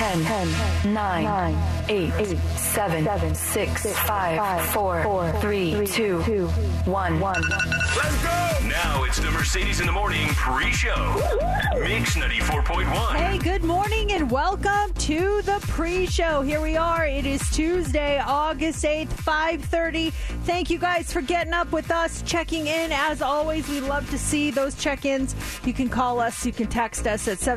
10, 10 9, 9 8, 8 7, 7 6, 5 4, 4 3 2 1 1 Let's go! Now it's the Mercedes in the Morning pre-show. Mix 94.1. Hey, good morning and welcome to the pre-show. Here we are. It is Tuesday, August 8th, 5:30. Thank you guys for getting up with us, checking in. As always, we love to see those check-ins. You can call us, you can text us at oh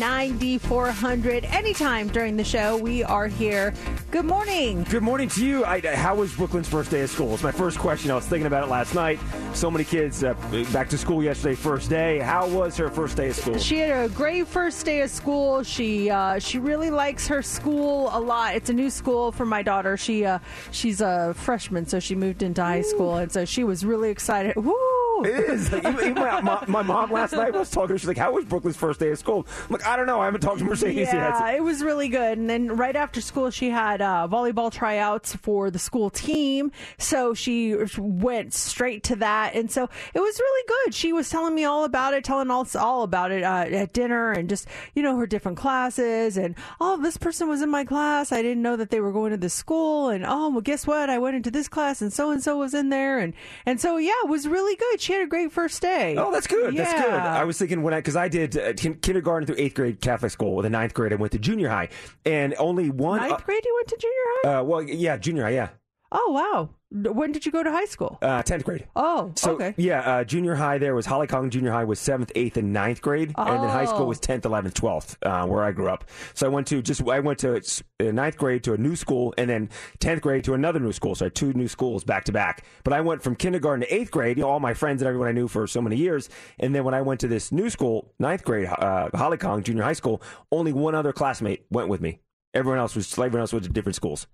702-364-9400 anytime during the show. We are here. Good morning. Good morning to you. I, how was Brooklyn's first day of school? It's my first question. I was thinking about it last night. So many kids uh, back to school yesterday, first day. How was her first day of school? She had a great first day of school. She uh, she really likes her school a lot. It's a new school for my daughter. She uh, she's a freshman, so she moved into high school, and so she was really excited. Woo! It is. Like, even, even my, my, mom last night was talking. She's like, "How was Brooklyn's first day of school?" I'm like, "I don't know. I haven't talked to Mercedes Yeah, yet." it was really good. And then right after school, she had uh, volleyball tryouts for the school team. So she went straight to that. And so it was really good. She was telling me all about it, telling us all about it uh, at dinner and just, you know, her different classes. And, oh, this person was in my class. I didn't know that they were going to this school. And, oh, well, guess what? I went into this class and so and so was in there. And, and so, yeah, it was really good. She had a great first day. Oh, that's good. That's good. I was thinking when I because I did uh, kin- kindergarten through eighth grade Catholic school. With the ninth grade, I went to junior high, and only one. Ninth grade, you went to junior high? Uh, well, yeah, junior high, yeah, oh, wow. When did you go to high school? uh, tenth grade. Oh, So okay. yeah, uh, junior high there was Holly Kong Junior High was seventh, eighth, and ninth grade, and then high school Oh. was tenth, eleventh, twelfth, uh, where I grew up. So I went to just I went to uh, ninth grade to a new school, and then tenth grade to another new school. So I had two new schools back to back. But I went from kindergarten to eighth grade. You know, all my friends and everyone I knew for so many years, and then when I went to this new school, ninth grade, uh, Holly Kong Junior High School, only one other classmate went with me. Everyone else was everyone else went to different schools.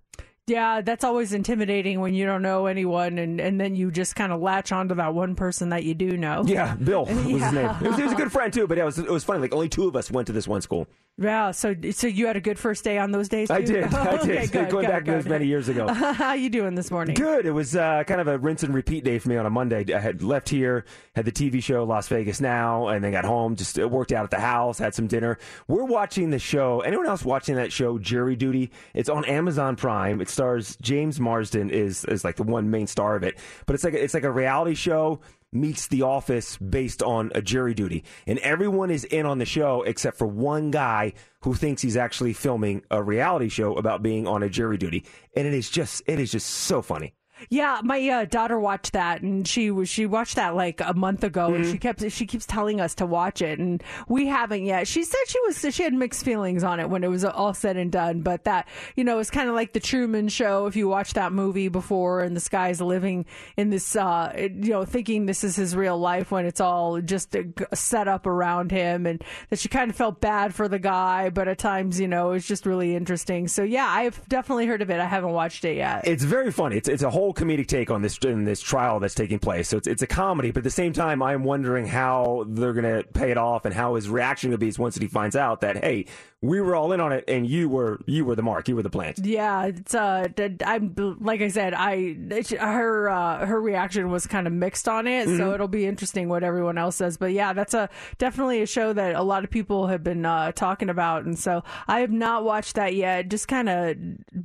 Yeah, that's always intimidating when you don't know anyone and, and then you just kind of latch onto that one person that you do know. Yeah, Bill was his name. He was, was a good friend too, but yeah, it was it was funny. Like only two of us went to this one school. Yeah, so so you had a good first day on those days too? I did. I did. Okay, good, Going good, back good. those many years ago. How you doing this morning? Good. It was uh, kind of a rinse and repeat day for me on a Monday. I had left here, had the TV show Las Vegas Now, and then got home. Just uh, worked out at the house, had some dinner. We're watching the show. Anyone else watching that show, Jury Duty? It's on Amazon Prime. It stars James Marsden is is like the one main star of it. But it's like it's like a reality show meets The Office based on a jury duty, and everyone is in on the show except for one guy who thinks he's actually filming a reality show about being on a jury duty, and it is just it is just so funny. Yeah, my uh, daughter watched that, and she was she watched that like a month ago, and Mm-hmm. she kept she keeps telling us to watch it, and we haven't yet. She said she was she had mixed feelings on it when it was all said and done, but that you know it's kind of like the Truman Show. If you watched that movie before, and this guy's living in this, uh, you know, thinking this is his real life when it's all just a g- set up around him, and that she kind of felt bad for the guy, but at times you know it's just really interesting. So yeah, I've definitely heard of it. I haven't watched it yet. It's very funny. It's it's a whole comedic take on this in this trial that's taking place. So it's it's a comedy, but at the same time, I am wondering how they're gonna pay it off and how his reaction will be once he finds out that hey, we were all in on it and you were you were the mark, you were the plant. Yeah, it's uh, I'm like I said, I her uh, her reaction was kind of mixed on it, so it'll be interesting what everyone else says. But yeah, that's a definitely a show that a lot of people have been uh, talking about, and so I have not watched that yet. Just kind of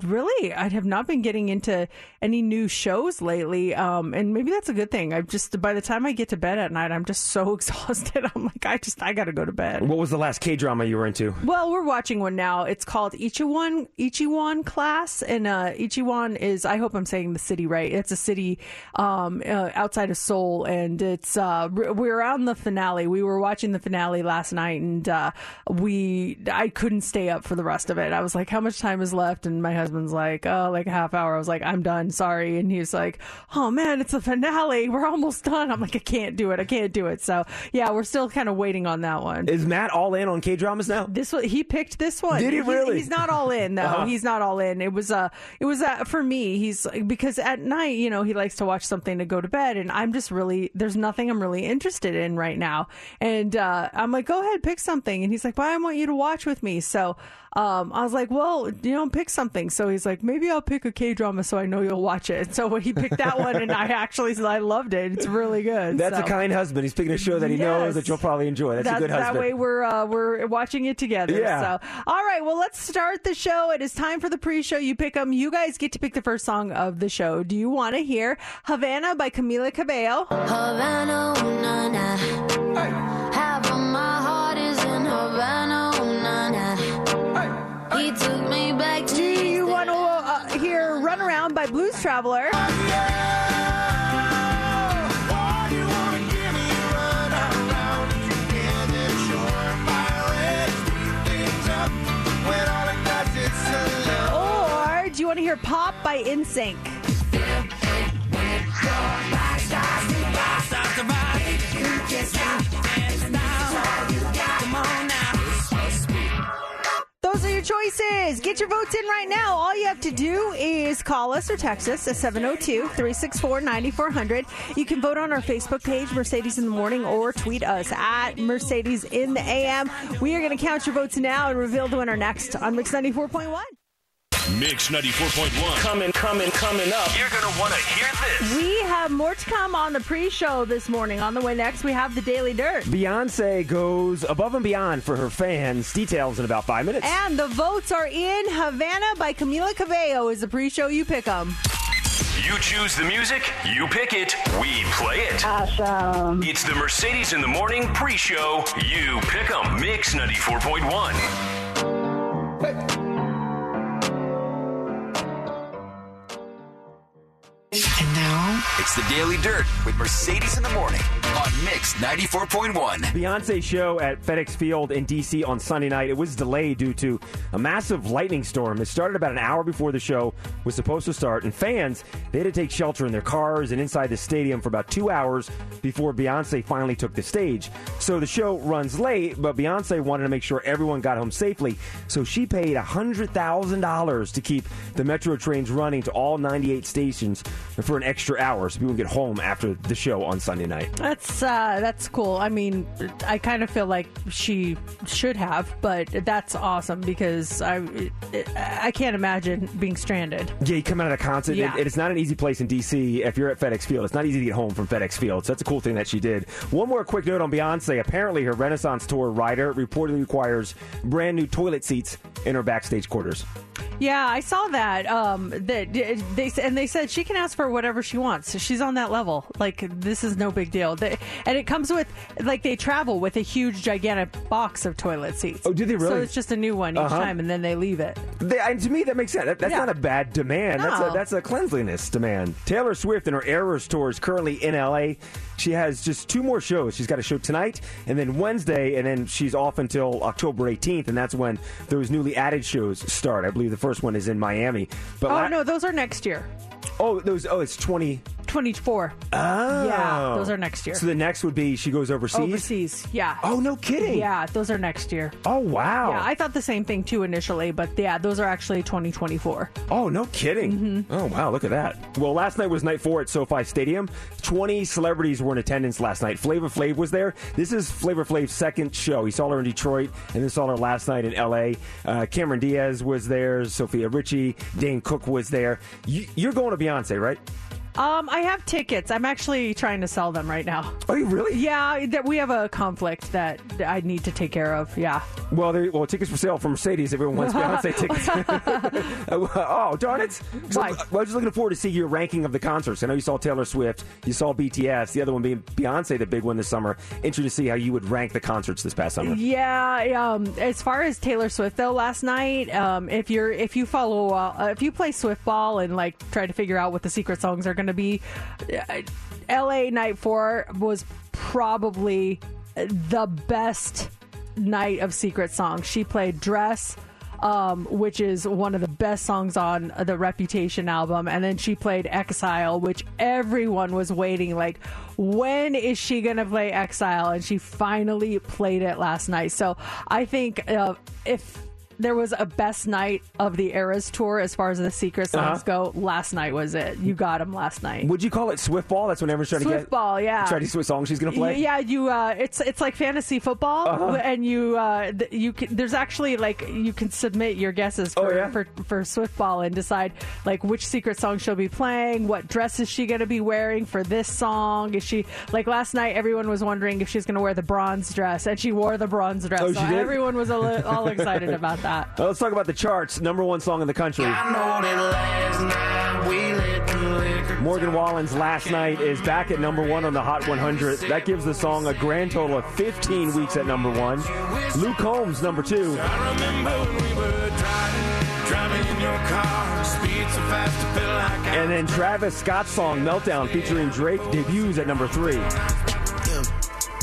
really, I have not been getting into any new shows lately, um, and maybe that's a good thing. I've just by the time I get to bed at night, I'm just so exhausted. I'm like, I just I got to go to bed. What was the last K drama you were into? Well, we're watching one now. It's called Itaewon Itaewon Class, and uh, Itaewon is I hope I'm saying the city right. It's a city um, uh, outside of Seoul, and it's uh, we're we're on the finale. We were watching the finale last night, and uh, we I couldn't stay up for the rest of it. I was like, "How much time is left?" And my husband's like, "Oh, like a half hour." I was like, "I'm done. Sorry." And he's like, "Oh man, it's the finale. We're almost done." I'm like, "I can't do it. I can't do it." So yeah, we're still kind of waiting on that one. Is Matt all in on K dramas now? This one, he picked this one. Did he He's- really? He's, not all in though. Uh-huh. He's not all in. It was uh it was uh, for me. He's because at night, you know, he likes to watch something to go to bed, and I'm just really there's nothing I'm really interested in right now. And uh, I'm like, go ahead, pick something. And he's like, well, I want you to watch with me. So um, I was like, well, you know, pick something. So he's like, maybe I'll pick a K drama so I know you'll watch it. So he picked that one, and I actually I loved it. It's really good. That's So- a kind husband. He's picking a show that he knows that you'll probably enjoy. That's that, a good that husband. way we're uh, we're watching it together. Yeah. So, all right. Well, let's start the show. It is time for the pre-show. You pick them. You guys get to pick the first song of the show. Do you want to hear Havana by Camila Cabello? Havana, ooh, na, na. Half of my heart is in Havana, ooh, na, na. He took me back to Do you want to uh, hear Run Around by Blues Traveler? Or do you want to hear Pop by NSYNC? Your choices. Get your votes in right now. All you have to do is call us or text us at 702 364 9400. You can vote on our Facebook page, Mercedes in the Morning, or tweet us at Mercedes in the AM. We are going to count your votes now and reveal the winner next on Mix 94.1. Mix 94.1. Coming, coming, coming up. You're going to want to hear this. We have more to come on the pre show this morning. On the way next, we have the Daily Dirt. Beyonce goes above and beyond for her fans. Details in about five minutes. And the votes are in. Havana by Camila Cabello is the pre show. You pick them. You choose the music, you pick it, we play it. Awesome. It's the Mercedes in the Morning pre show. You pick 'em. Mix 94.1. And it's the Daily Dirt with Mercedes in the morning on Mix 94.1. Beyonce show at FedEx Field in DC on Sunday night. It was delayed due to a massive lightning storm. It started about an hour before the show was supposed to start, and fans they had to take shelter in their cars and inside the stadium for about two hours before Beyonce finally took the stage. So the show runs late, but Beyonce wanted to make sure everyone got home safely, so she paid hundred thousand dollars to keep the metro trains running to all 98 stations for an extra hour, so people get home after the show on Sunday night. That's uh, that's cool. I mean, I kind of feel like she should have, but that's awesome because I I can't imagine being stranded. Yeah, you come out of the concert. Yeah. It, it's not an easy place in DC. If you're at FedEx Field, it's not easy to get home from FedEx Field. So that's a cool thing that she did. One more quick note on Beyonce. Apparently, her Renaissance tour rider reportedly requires brand new toilet seats in her backstage quarters. Yeah, I saw that. Um, that they and they said she can ask for whatever she wants. She's on that level. Like this is no big deal. They, and it comes with like they travel with a huge, gigantic box of toilet seats. Oh, do they really? So it's just a new one each Uh-huh. time, and then they leave it. They, and to me, that makes sense. That- that's Yeah. not a bad demand. That's a that's a cleanliness demand. Taylor Swift and her Eras tour is currently in LA. She has just two more shows. She's got a show tonight and then Wednesday, and then she's off until October 18th, and that's when those newly added shows start. I believe the first one is in Miami. But Oh la- no, those are next year. oh, those oh, it's 20. 24. Oh, Yeah, those are next year. So the next would be she goes overseas. Overseas, yeah. Oh, no kidding. Yeah, those are next year. Oh wow. Yeah, I thought the same thing too initially, but yeah, those are actually 2024. Oh, no kidding. Mm-hmm. Oh, wow, look at that. Well, last night was night four at SoFi Stadium. 20 celebrities were in attendance last night. Flavor Flav was there. This is Flavor Flav's second show. He saw her in Detroit, and then saw her last night in L.A. Uh, Cameron Diaz was there. Sofia Richie. Dane Cook was there. You, you're going to Beyonce, right? Um, I have tickets. I'm actually trying to sell them right now. Are you really? Yeah, that we have a conflict that I need to take care of. Yeah. Well, there, well, tickets for sale for Mercedes. Everyone wants Beyonce tickets. oh, darn it! Why? I was just looking forward to see your ranking of the concerts. I know you saw Taylor Swift, you saw BTS, the other one being Beyonce, the big one this summer. Interested to see how you would rank the concerts this past summer. Yeah, um, as far as Taylor Swift though, last night, um, if you're if you follow uh, if you play Swift ball and like try to figure out what the secret songs are going to be, uh, L.A. Night Four was probably the best night of secret songs. She played Dress. Um, which is one of the best songs on the Reputation album. And then she played Exile, which everyone was waiting, like, when is she going to play Exile? And she finally played it last night. So I think uh, if there was a best night of the Eras tour as far as the secret songs Uh-huh. go, last night was it. You got them last night. Would you call it Swift Ball? That's when everyone's trying to Swift get ball, yeah. Try to see what song she's going to play. Yeah, you. Uh, it's it's like fantasy football, Uh-huh. and you uh, you can, there's actually like you can submit your guesses Oh, for, yeah? for for Swift Ball and decide like which secret song she'll be playing, what dress is she going to be wearing for this song. Is she like last night? Everyone was wondering if she's going to wear the bronze dress, and she wore the bronze dress. Oh, so everyone was all, all excited about that. Well, let's talk about the charts. Number one song in the country. Morgan Wallen's Last Night is back at number one on the Hot 100. That gives the song a grand total of 15 weeks at number one. Luke Combs, number two. And then Travis Scott's song Meltdown featuring Drake debuts at number three.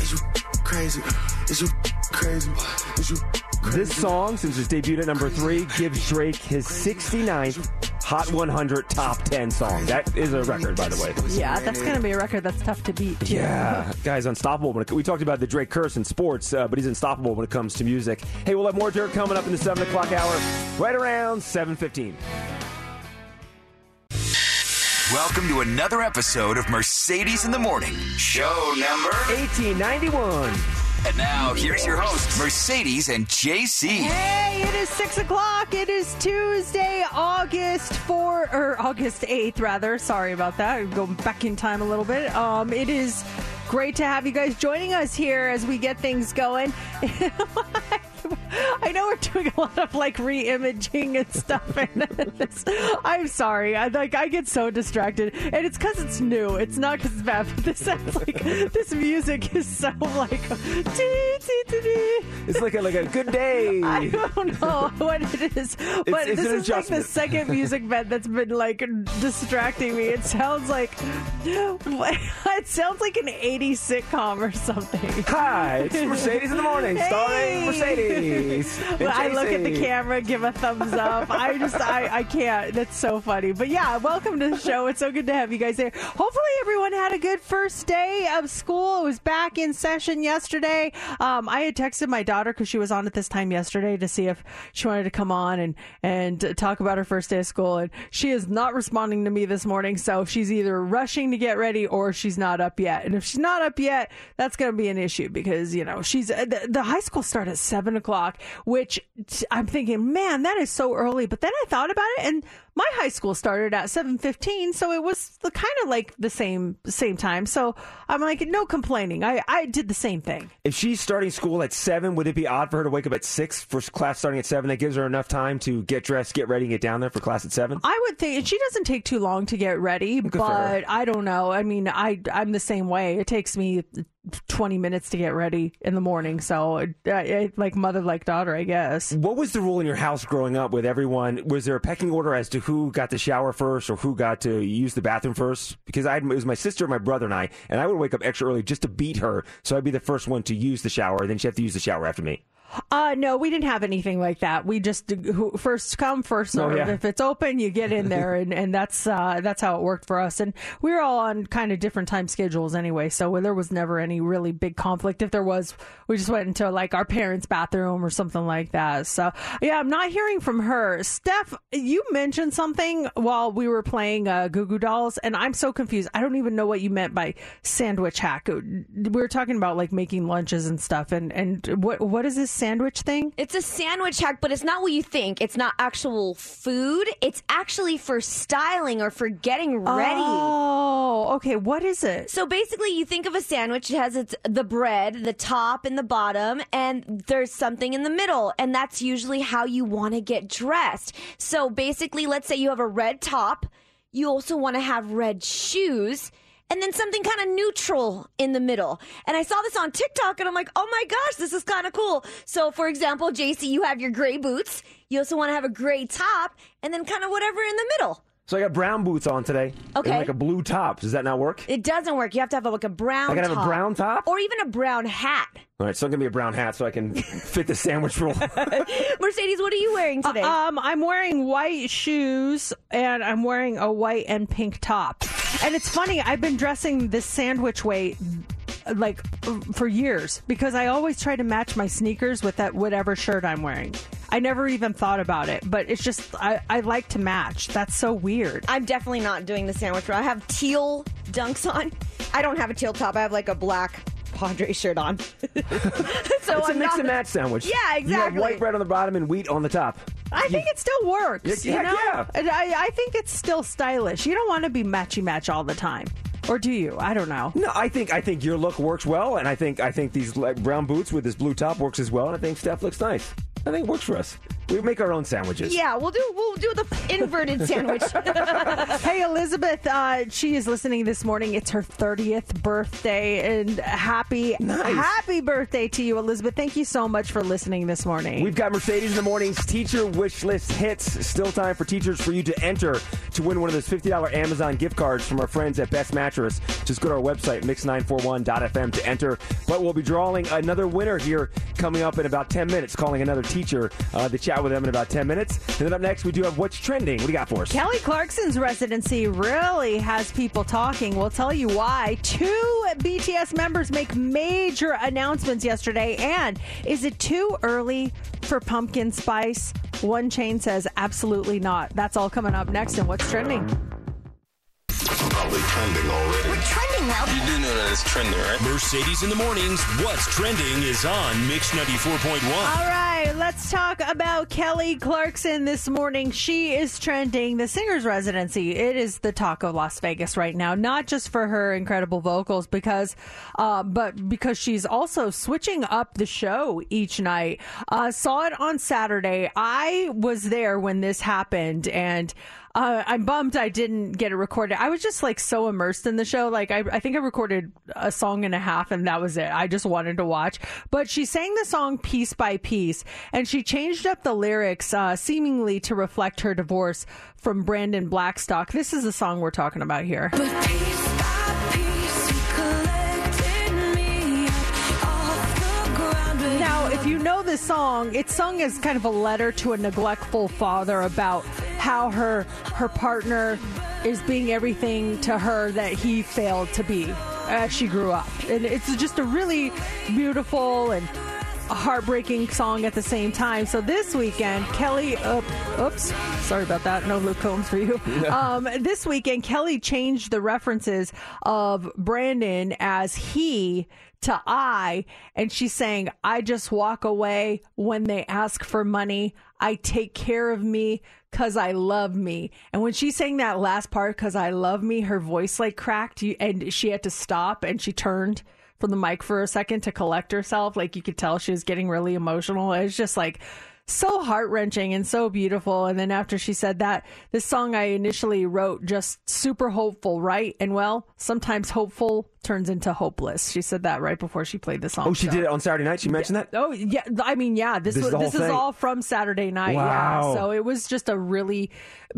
Is you Crazy. Is you crazy? Is you This song, since it's debuted at number three, gives Drake his 69th Hot 100 top 10 song. That is a record, by the way. Yeah, that's going to be a record that's tough to beat. Too. Yeah, guy's unstoppable. When it, we talked about the Drake curse in sports, uh, but he's unstoppable when it comes to music. Hey, we'll have more Dirt coming up in the seven o'clock hour, right around seven fifteen. Welcome to another episode of Mercedes in the Morning, show number. eighteen ninety one. And now here's your host, Mercedes and JC. Hey, it is six o'clock. It is Tuesday, August four or August eighth, rather. Sorry about that. Go back in time a little bit. Um, it is great to have you guys joining us here as we get things going. I know we're doing a lot of like re-imaging and stuff, and this, I'm sorry. I like I get so distracted, and it's because it's new. It's not because it's bad. But this sounds like this music is so like. It's like a, like a good day. I don't know what it is, but it's this an is like the second music bed that's been like distracting me. It sounds like it sounds like an '80s sitcom or something. Hi, it's Mercedes in the morning, starring Hey. Mercedes. I look at the camera, give a thumbs up. I just, I, I can't. That's so funny. But yeah, welcome to the show. It's so good to have you guys here. Hopefully, everyone had a good first day of school. It was back in session yesterday. Um, I had texted my daughter because she was on at this time yesterday to see if she wanted to come on and and talk about her first day of school. And she is not responding to me this morning. So she's either rushing to get ready or she's not up yet. And if she's not up yet, that's going to be an issue because you know she's uh, the, the high school start at seven o'clock, which t- I'm thinking, man, that is so early. But then I thought about it, and my high school started at seven fifteen, so it was the kind of like the same same time. So I'm like, no complaining. I I did the same thing. If she's starting school at seven, would it be odd for her to wake up at six for class starting at seven? That gives her enough time to get dressed, get ready, and get down there for class at seven. I would think and she doesn't take too long to get ready, her. but I don't know. I mean, I I'm the same way. It takes me 20 minutes to get ready in the morning, so uh, it, like mother like daughter, I guess. What was the rule in your house growing up with everyone? Was there a pecking order as to who got to shower first or who got to use the bathroom first? Because I had, it was my sister, my brother, and I, and I would wake up extra early just to beat her, so I'd be the first one to use the shower, and then she'd have to use the shower after me. Uh no, we didn't have anything like that. We just who, first come first Oh, serve. yeah. If it's open, you get in there, and, and that's uh, that's how it worked for us. And we were all on kind of different time schedules anyway, so there was never any really big conflict. If there was, we just went into like our parents' bathroom or something like that. So yeah, I'm not hearing from her. Steph, you mentioned something while we were playing uh, Goo Goo Dolls, and I'm so confused. I don't even know what you meant by sandwich hack. We were talking about like making lunches and stuff, and and what what is this sandwich thing? It's a sandwich hack, but it's not what you think. It's not actual food. It's actually for styling or for getting ready. Oh, okay. What is it? So basically, you think of a sandwich. It has its the bread, the top and the bottom, and there's something in the middle, and that's usually how you want to get dressed. So basically, let's say you have a red top. You also want to have red shoes. And then something kind of neutral in the middle. And I saw this on TikTok and I'm like, oh my gosh, this is kind of cool. So, for example, JC, you have your gray boots. You also want to have a gray top and then kind of whatever in the middle. So I got brown boots on today. Okay. And like a blue top. Does that not work? It doesn't work. You have to have like a brown I gotta have a brown top? Or even a brown hat. All right, so I'm gonna be a brown hat so I can fit the sandwich rule. Mercedes, what are you wearing today? Um, I'm wearing white shoes and I'm wearing a white and pink top. And it's funny, I've been dressing this sandwich way like for years because I always try to match my sneakers with that whatever shirt I'm wearing. I never even thought about it, but it's just I, I like to match. That's so weird. I'm definitely not doing the sandwich rule. I have teal dunks on. I don't have a teal top. I have like a black Padre shirt on. so it's a I'm mix not- and match sandwich. Yeah, You have exactly. white bread on the bottom and wheat on the top. I think it still works. Yeah, you know, yeah. I, I think it's still stylish. You don't want to be matchy match all the time, or do you? I don't know. No, I think I think your look works well, and I think I think these like, brown boots with this blue top works as well, and I think Steph looks nice. I think it works for us. We make our own sandwiches. Yeah, we'll do we'll do the inverted sandwich. hey, Elizabeth, uh, she is listening this morning. It's her 30th birthday, and happy, happy birthday to you, Elizabeth. Thank you so much for listening this morning. We've got Mercedes in the morning's teacher wish list hits. Still time for teachers for you to enter to win one of those $50 Amazon gift cards from our friends at Best Mattress. Just go to our website, mix941.fm to enter. But we'll be drawing another winner here coming up in about 10 minutes, calling another teacher uh, to chat with them in about 10 minutes. And then up next, we do have What's Trending. What do you got for us? Kelly Clarkson's residency really has people talking. We'll tell you why. Two BTS members make major announcements yesterday. And is it too early for pumpkin spice? One chain says absolutely not. That's all coming up next. And what's trending? Probably trending already. We're trending now. You do know that it's trending, right? Mercedes in the mornings. What's trending is on Mix 94.1. All right, let's talk about Kelly Clarkson this morning. She is trending the singer's residency. It is the talk of Las Vegas right now, not just for her incredible vocals, because, uh, but because she's also switching up the show each night. Uh, saw it on Saturday. I was there when this happened, and uh, I'm bummed I didn't get it recorded. I was just like so immersed in the show. Like I, I think I recorded a song and a half, and that was it. I just wanted to watch. But she sang the song piece by piece, and she changed up the lyrics, uh, seemingly to reflect her divorce from Brandon Blackstock. This is the song we're talking about here. Now, if you know this song, it's sung as kind of a letter to a neglectful father about how her her partner is being everything to her that he failed to be as she grew up. And it's just a really beautiful and heartbreaking song at the same time. So this weekend, Kelly, uh, oops, sorry about that. No Luke Combs for you. Um, this weekend, Kelly changed the references of Brandon as he to I, and she's saying, I just walk away when they ask for money. I take care of me because I love me. And when she sang that last part, because I love me, her voice like cracked and she had to stop and she turned from the mic for a second to collect herself. Like you could tell she was getting really emotional. It was just like so heart wrenching and so beautiful. And then after she said that, this song I initially wrote just super hopeful, right? And well, sometimes hopeful turns into hopeless. She said that right before she played the song. Oh, she so- did it on Saturday night? She mentioned that? Oh yeah, I mean yeah. This, This was is this is all from Saturday night. Wow. Yeah, so it was just a really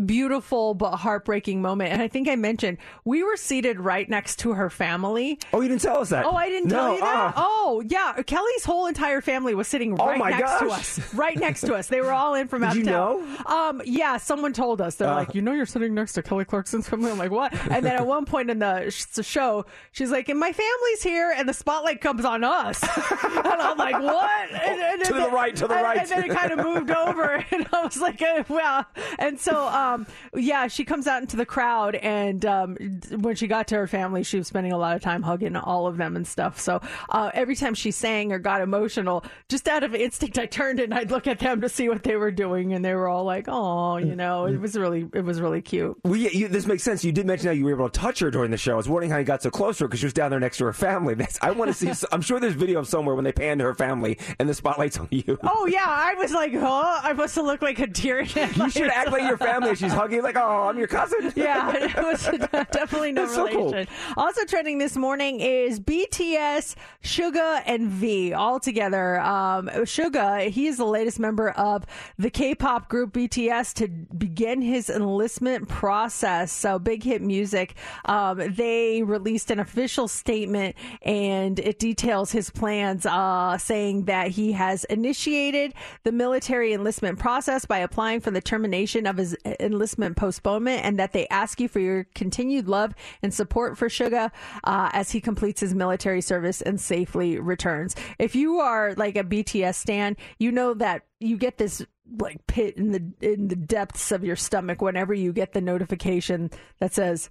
beautiful but heartbreaking moment. And I think I mentioned we were seated right next to her family. Oh, you didn't tell us that. Oh, I didn't No, tell you that. uh. Oh, yeah. Kelly's whole entire family was sitting Oh, right my next to us. Right next to us. They were all in from Did out you of town. Um, yeah, someone told us. They're Uh. like, you know, you're sitting next to Kelly Clarkson's family. I'm like, what? And then at one point in the sh- the show, she's like, and my family's here, and the spotlight comes on us. and I'm like, what? And, and To then- the right, to the and- right. And then it kind of moved over, and I was like, uh, wow. And so, um, yeah, she comes out into the crowd, and um, when she got to her family, she was spending a lot of time hugging all of them and stuff. So uh, every time she sang or got emotional, just out of instinct, I turned and I'd look at them to see what they were doing, and they were all like, "Oh, you know, it was really, it was really cute." Well, yeah, you, this makes sense. You did mention how you were able to touch her during the show. I was wondering how you got so close to her because was down there next to her family. That's, I want to see. I'm sure there's video of somewhere when they pan to her family and the spotlight's on you. Oh yeah, I was like, "Oh, I must have looked like a deer." in You should act like your family. She's hugging like, oh, I'm your cousin. Yeah, it was definitely no That's so cool. relation. Also trending this morning is BTS, Suga, and V all together. Um, Suga, he is the latest member of the K-pop group BTS to begin his enlistment process. So Big Hit Music, um, they released an official statement and it details his plans, uh, saying that he has initiated the military enlistment process by applying for the termination of his enlistment postponement and that they ask you for your continued love and support for Suga uh, as he completes his military service and safely returns. If you are like a BTS stan, you know that you get this like pit in the in the depths of your stomach whenever you get the notification that says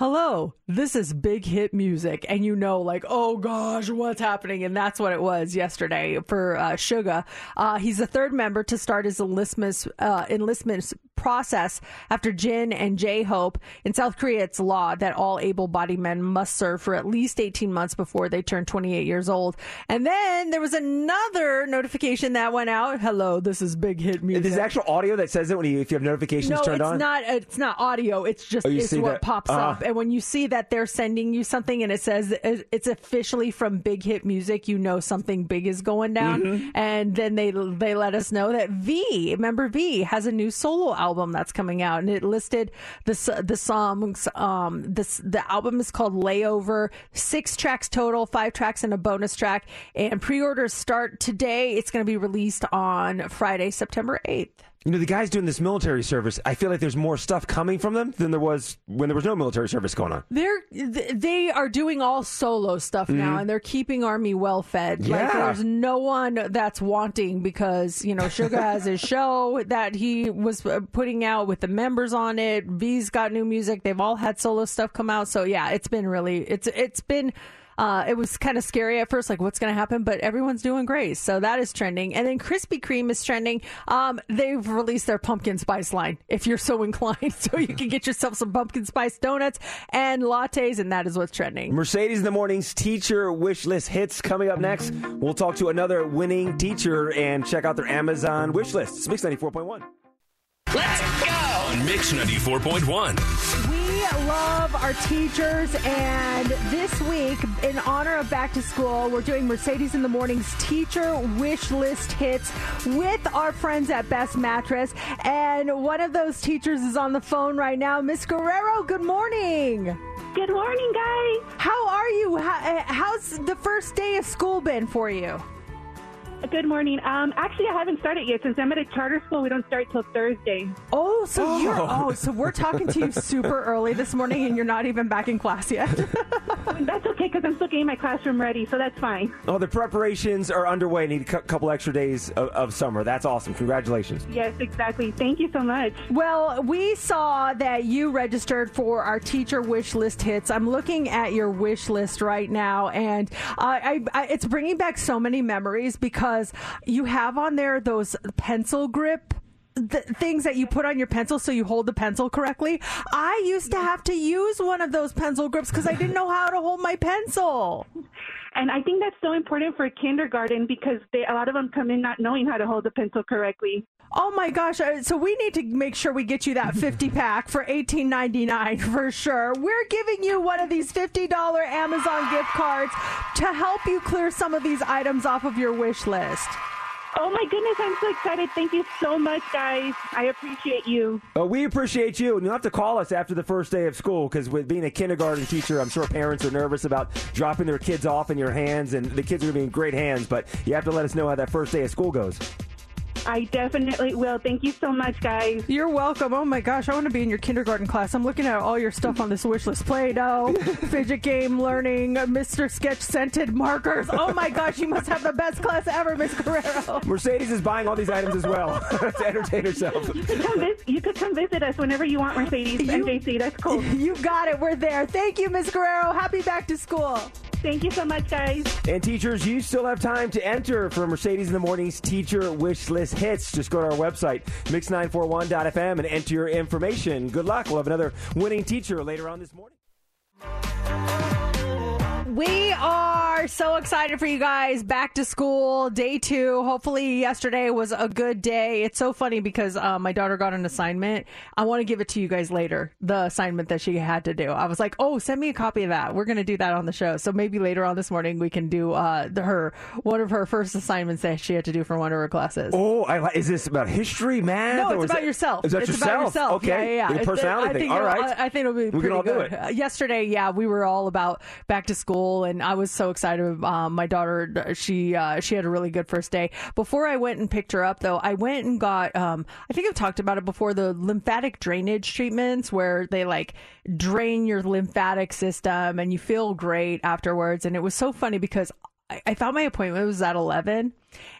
hello, this is big hit music. And you know, like, oh gosh, what's happening? And that's what it was yesterday for uh, Suga. Uh, he's the third member to start his enlistment, uh, enlistment process after Jin and J Hope. In South Korea, it's law that all able bodied men must serve for at least 18 months before they turn 28 years old. And then there was another notification that went out. Hello, this is big hit music. There's actual audio that says it when you, if you have notifications no, turned it's on. not. It's not audio. It's just Oh, it's what that? pops Uh-huh. up. And when you see that they're sending you something and it says it's officially from Big Hit Music, you know something big is going down. Mm-hmm. And then they they let us know that V, member V, has a new solo album that's coming out, and it listed the the songs. Um, this the album is called Layover. Six tracks total, five tracks and a bonus track. And pre-orders start today. It's going to be released on Friday, September eighth. You know, the guys doing this military service, I feel like there's more stuff coming from them than there was when there was no military service going on. They're they are doing all solo stuff now, and they're keeping Army well fed. Like Mm-hmm. Yeah. there's no one that's wanting because you know Suga has his show that he was uh, putting out with the members on it. V's got new music. They've all had solo stuff come out. So yeah, it's been really it's it's been. Uh, it was kind of scary at first, like what's going to happen, but everyone's doing great. So that is trending. And then Krispy Kreme is trending. Um, they've released their pumpkin spice line if you're so inclined. So you can get yourself some pumpkin spice donuts and lattes, and that is what's trending. Mercedes in the mornings teacher wish list hits coming up next. We'll talk to another winning teacher and check out their Amazon wish list. It's Mix 94.1. Let's go! On Mix 94.1. We love our teachers, and this week, in honor of back to school, we're doing Mercedes in the Morning's teacher wish list hits with our friends at Best Mattress. And one of those teachers is on the phone right now. Miss Guerrero, good morning. Good morning, guys. How are you? How, eh, how's the first day of school been for you? Good morning. Um, actually, I haven't started yet since I'm at a charter school. We don't start till Thursday. Oh, so you're oh, so we're talking to you super early this morning, and you're not even back in class yet. that's okay because I'm still getting my classroom ready, so that's fine. Oh, the preparations are underway. Need a cou- couple extra days of, of summer. That's awesome. Congratulations. Yes, exactly. Thank you so much. Well, we saw that you registered for our teacher wish list hits. I'm looking at your wish list right now, and uh, I, I, it's bringing back so many memories because you have on there those pencil grip. Things that you put on your pencil so you hold the pencil correctly. I used to have to use one of those pencil grips because I didn't know how to hold my pencil. And I think that's so important for kindergarten because they, a lot of them come in not knowing how to hold the pencil correctly. Oh my gosh! uh, So we need to make sure we get you that fifty pack for eighteen ninety nine for sure. We're giving you one of these fifty dollar Amazon gift cards to help you clear some of these items off of your wish list. Oh my goodness, I'm so excited. Thank you so much, guys. I appreciate you. Uh, we appreciate you, and you'll have to call us after the first day of school because with being a kindergarten teacher, I'm sure parents are nervous about dropping their kids off in your hands, and the kids are going to be in great hands. But you have to let us know how that first day of school goes. I definitely will. Thank you so much, guys. You're welcome. Oh my gosh, I want to be in your kindergarten class. I'm looking at all your stuff on this wish list: Play-Doh, fidget game learning, uh, Mr. Sketch scented markers. Oh my gosh, you must have the best class ever, Miss Guerrero. Mercedes is buying all these items as well to entertain herself. You could, come vis- you could come visit us whenever you want, Mercedes and JC. That's cool. You got it. We're there. Thank you, Miss Guerrero. Happy back to school. Thank you so much, guys. And teachers, you still have time to enter for Mercedes in the Morning's teacher wish list hits. Just go to our website, mix941.fm, and enter your information. Good luck. We'll have another winning teacher later on this morning. We are so excited for you guys. Back to school, day two. Hopefully, yesterday was a good day. It's so funny because uh, my daughter got an assignment. I want to give it to you guys later. The assignment that she had to do. I was like, "Oh, send me a copy of that. We're going to do that on the show." So maybe later on this morning we can do uh, the, her one of her first assignments that she had to do for one of her classes. Oh, I is this about history, math? No, it's about yourself. Is that it's yourself? about yourself. Okay. Yeah, yeah, yeah. Personality I thing. think All it'll- I, I think it'll be We can all do good. it. Uh, yesterday, yeah, we were all about back to school, and I was so excited. Um, my daughter, she uh, she had a really good first day. Before I went and picked her up, though, I went and got. Um, I think I've talked about it before. The lymphatic drainage treatments, where they like drain your lymphatic system, and you feel great afterwards. And it was so funny because I, I thought my appointment was at eleven.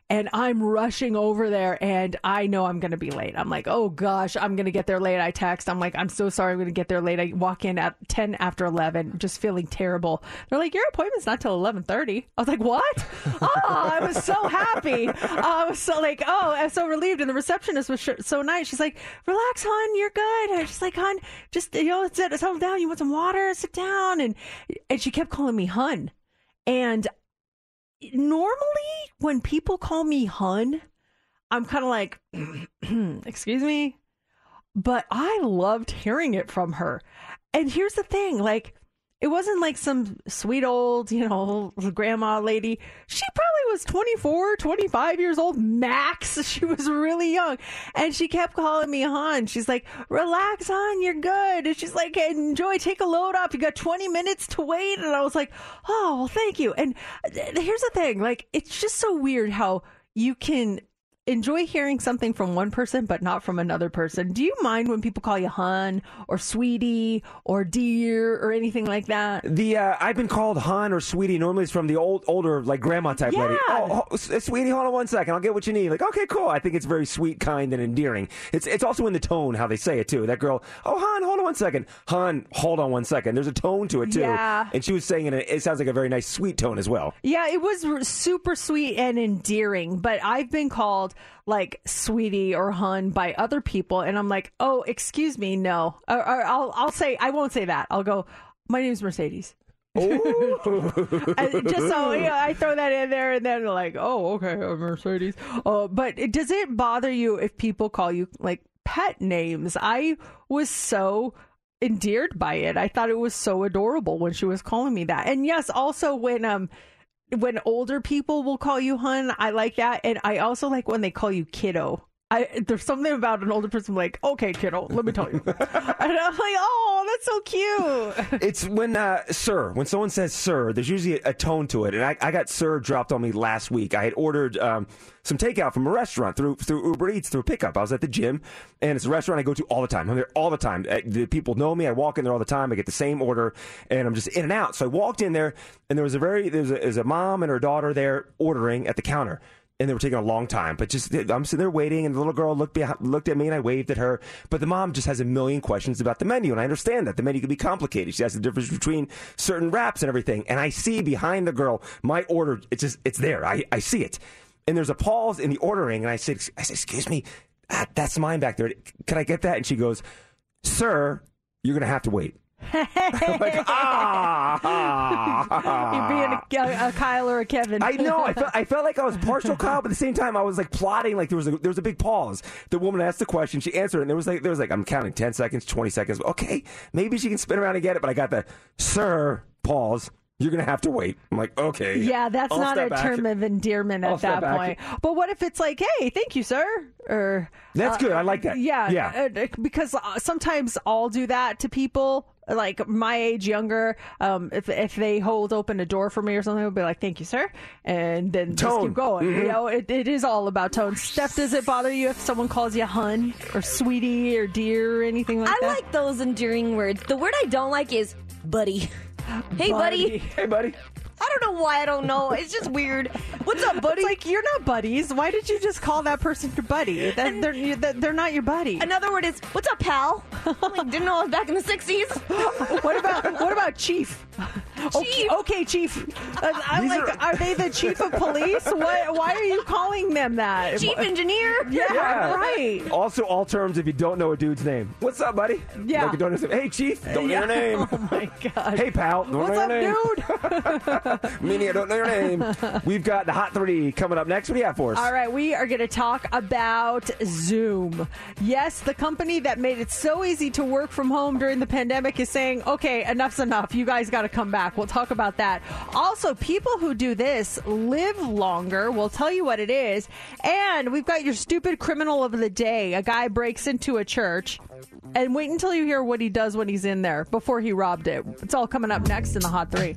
And I'm rushing over there, and I know I'm going to be late. I'm like, oh gosh, I'm going to get there late. I text, I'm like, I'm so sorry, I'm going to get there late. I walk in at 10 after 11, just feeling terrible. They're like, your appointment's not till 11:30. I was like, what? oh, I was so happy. Oh, I was so like, oh, I'm so relieved. And the receptionist was so nice. She's like, relax, hon, you're good. And she's like, hon, just you know, settle down. You want some water? Sit down. And and she kept calling me hun, and normally when people call me hun, I'm kind of like, excuse me. But I loved hearing it from her. And here's the thing like, it wasn't like some sweet old, you know, grandma lady. She probably was 24, 25 years old max. She was really young. And she kept calling me hon. She's like, relax, hon, you're good. And she's like, enjoy, take a load off. You got 20 minutes to wait. And I was like, oh, well, thank you. And here's the thing like, it's just so weird how you can enjoy hearing something from one person but not from another person. Do you mind when people call you hun or sweetie or dear or anything like that? The uh, I've been called hun or sweetie. Normally it's from the old, older, like grandma type lady. Yeah. Oh, oh, sweetie, hold on one second. I'll get what you need. Like, okay, cool. I think it's very sweet, kind, and endearing. It's it's also in the tone how they say it too. That girl, oh hun, hold on one second. Hun, hold on one second. There's a tone to it too. Yeah. And she was saying it. It sounds like a very nice, sweet tone as well. Yeah, it was r- super sweet and endearing, but I've been called like sweetie or hun by other people, and I'm like, oh, excuse me, no. Or, or I'll I'll say I won't say that. I'll go. My name's Mercedes. I- just so you know, I throw that in there, and then like, oh, okay, Mercedes. Uh, but it, does it bother you if people call you like pet names? I was so endeared by it. I thought it was so adorable when she was calling me that. And yes, also when um when older people will call you hun, I like that. And I also like when they call you kiddo. I, there's something about an older person like, okay, kiddo, let me tell you. and I'm like, oh, that's so cute. It's when, uh, sir, when someone says sir, there's usually a, a tone to it. And I, I got sir dropped on me last week. I had ordered um, some takeout from a restaurant through through Uber Eats, through pickup. I was at the gym, and it's a restaurant I go to all the time. I'm there all the time. Uh, The people know me. I walk in there all the time. I get the same order, and I'm just in and out. So I walked in there, and there was a very, there was a, there was a mom and her daughter there ordering at the counter and they were taking a long time. But just I'm sitting there waiting, and the little girl looked behind, looked at me, and I waved at her. But the mom just has a million questions about the menu, and I understand that the menu can be complicated. She has the difference between certain wraps and everything. And I see behind the girl my order. It's just it's there. I, I see it, and there's a pause in the ordering, and I said, I said, excuse me, that's mine back there. Can I get that? And she goes, sir, you're gonna have to wait. Like, ah, You're being a, a Kyle or a Kevin. I know. I felt, I felt like I was partial Kyle, but at the same time, I was like plotting. Like there was a, there was a big pause. The woman asked the question, she answered, and there was like there was like I'm counting ten seconds, twenty seconds. Okay, maybe she can spin around and get it. But I got the sir pause. You're gonna have to wait. I'm like, okay. Yeah, that's I'll not a back. term of endearment I'll at step that point. But what if it's like, "Hey, thank you, sir," or That's good. I like that. Yeah, Yeah. uh, because uh, sometimes I'll do that to people like my age younger um if if they hold open a door for me or something i'll be like thank you sir and then just keep going Mhm. you know it, it is all about tone steph does it bother you if someone calls you hun or sweetie or dear or anything like I that I like those endearing words. The word I don't like is buddy. Hey, buddy. Hey, buddy. I don't know why I don't know. It's just weird. What's up, buddy? It's like you're not buddies. Why did you just call that person your buddy? That, they're you- that- they're not your buddy. Another word is what's up, pal? Like, didn't know I was back in the '60s. what about what about chief? Okay, okay, chief. Uh, I'm These like, are, they the chief of police? What? Why are you calling them that? Chief engineer. Yeah, right. Also, all terms if you don't know a dude's name. What's up, buddy? Yeah. Like you don't know, hey, chief. Don't know your name. Oh my god. Hey, pal. Don't What's know up, your name. dude? Meaning I don't know your name. We've got the hot three coming up next. What do you have for us? All right, we are going to talk about Zoom. Yes, the company that made it so easy to work from home during the pandemic is saying, okay, enough's enough. You guys got to come back. We'll talk about that. Also, people who do this live longer. We'll tell you what it is. And we've got your stupid criminal of the day. A guy breaks into a church. And wait until you hear what he does when he's in there before he robbed it. It's all coming up next in the Hot Three.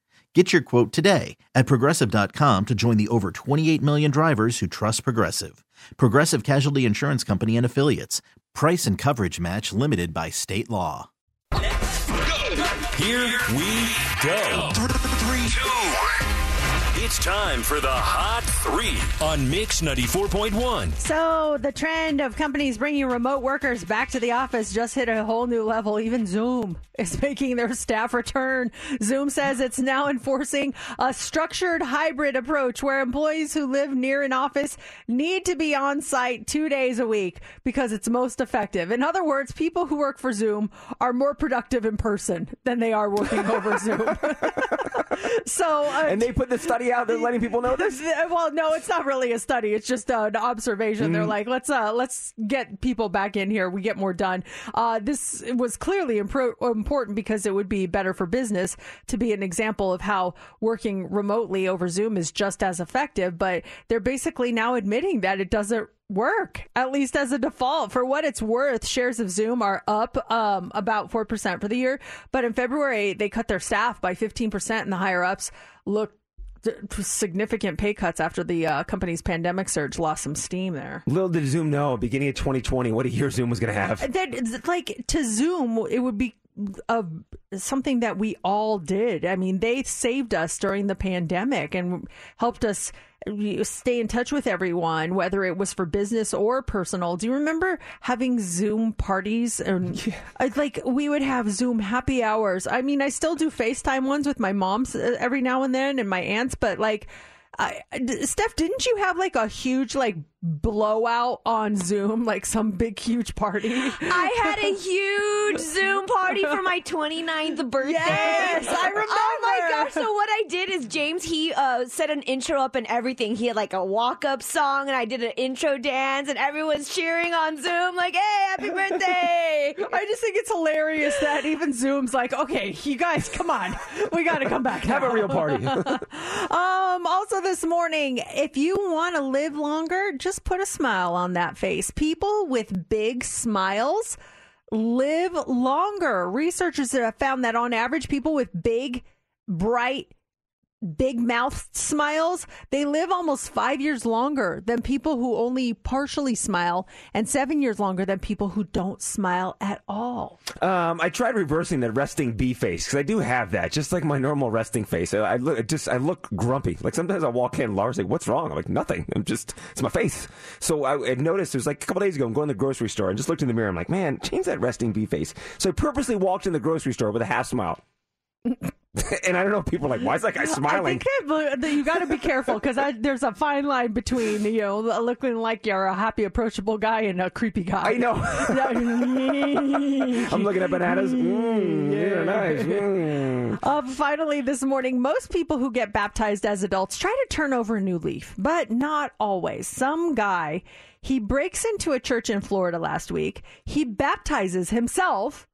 Get your quote today at progressive.com to join the over 28 million drivers who trust Progressive. Progressive Casualty Insurance Company and Affiliates. Price and coverage match limited by state law. Here we go. Three, two. It's time for the Hot Three on Mix 94.1. So, the trend of companies bringing remote workers back to the office just hit a whole new level. Even Zoom is making their staff return. Zoom says it's now enforcing a structured hybrid approach where employees who live near an office need to be on site two days a week because it's most effective. In other words, people who work for Zoom are more productive in person than they are working over Zoom. so, uh, And they put the study out. They're letting people know this. well, no, it's not really a study. It's just uh, an observation. They're Mm. like, let's uh, let's get people back in here. We get more done. Uh, this was clearly impro- important because it would be better for business to be an example of how working remotely over Zoom is just as effective. But they're basically now admitting that it doesn't work at least as a default for what it's worth shares of zoom are up um, about 4% for the year but in february they cut their staff by 15% and the higher ups look significant pay cuts after the uh, company's pandemic surge lost some steam there. Little did Zoom know, beginning of 2020, what a year Zoom was going to have. That like to Zoom, it would be a, something that we all did. I mean, they saved us during the pandemic and helped us stay in touch with everyone, whether it was for business or personal. Do you remember having Zoom parties? And I- like we would have Zoom happy hours. I mean, I still do FaceTime ones with my moms uh, every now and then and my aunts, but like. I, Steph, didn't you have like a huge like blowout on Zoom, like some big huge party? I had a huge Zoom party for my 29th birthday. Yes, I remember. Oh my gosh! So what I did is James he uh, set an intro up and everything. He had like a walk up song and I did an intro dance and everyone's cheering on Zoom like, "Hey, happy birthday!" I just think it's hilarious that even Zoom's like, okay, you guys, come on, we got to come back. Have a real party. um. Also, this morning, if you want to live longer, just put a smile on that face. People with big smiles live longer. Researchers have found that on average, people with big, bright big mouth smiles, they live almost five years longer than people who only partially smile, and seven years longer than people who don't smile at all. Um, I tried reversing the resting bee face because I do have that, just like my normal resting face. I, I look just I look grumpy. Like sometimes I walk in, Laura's like, "What's wrong?" I'm like, "Nothing. I'm just it's my face." So I, I noticed it was like a couple days ago. I'm going to the grocery store and just looked in the mirror. I'm like, "Man, change that resting bee face." So I purposely walked in the grocery store with a half smile. and I don't know if people are like, why is that guy smiling? I think that you got to be careful because there's a fine line between you know looking like you're a happy, approachable guy and a creepy guy. I know. I'm looking at bananas. Mm, yeah, nice. Mm. Uh, finally, this morning, most people who get baptized as adults try to turn over a new leaf, but not always. Some guy he breaks into a church in Florida last week. He baptizes himself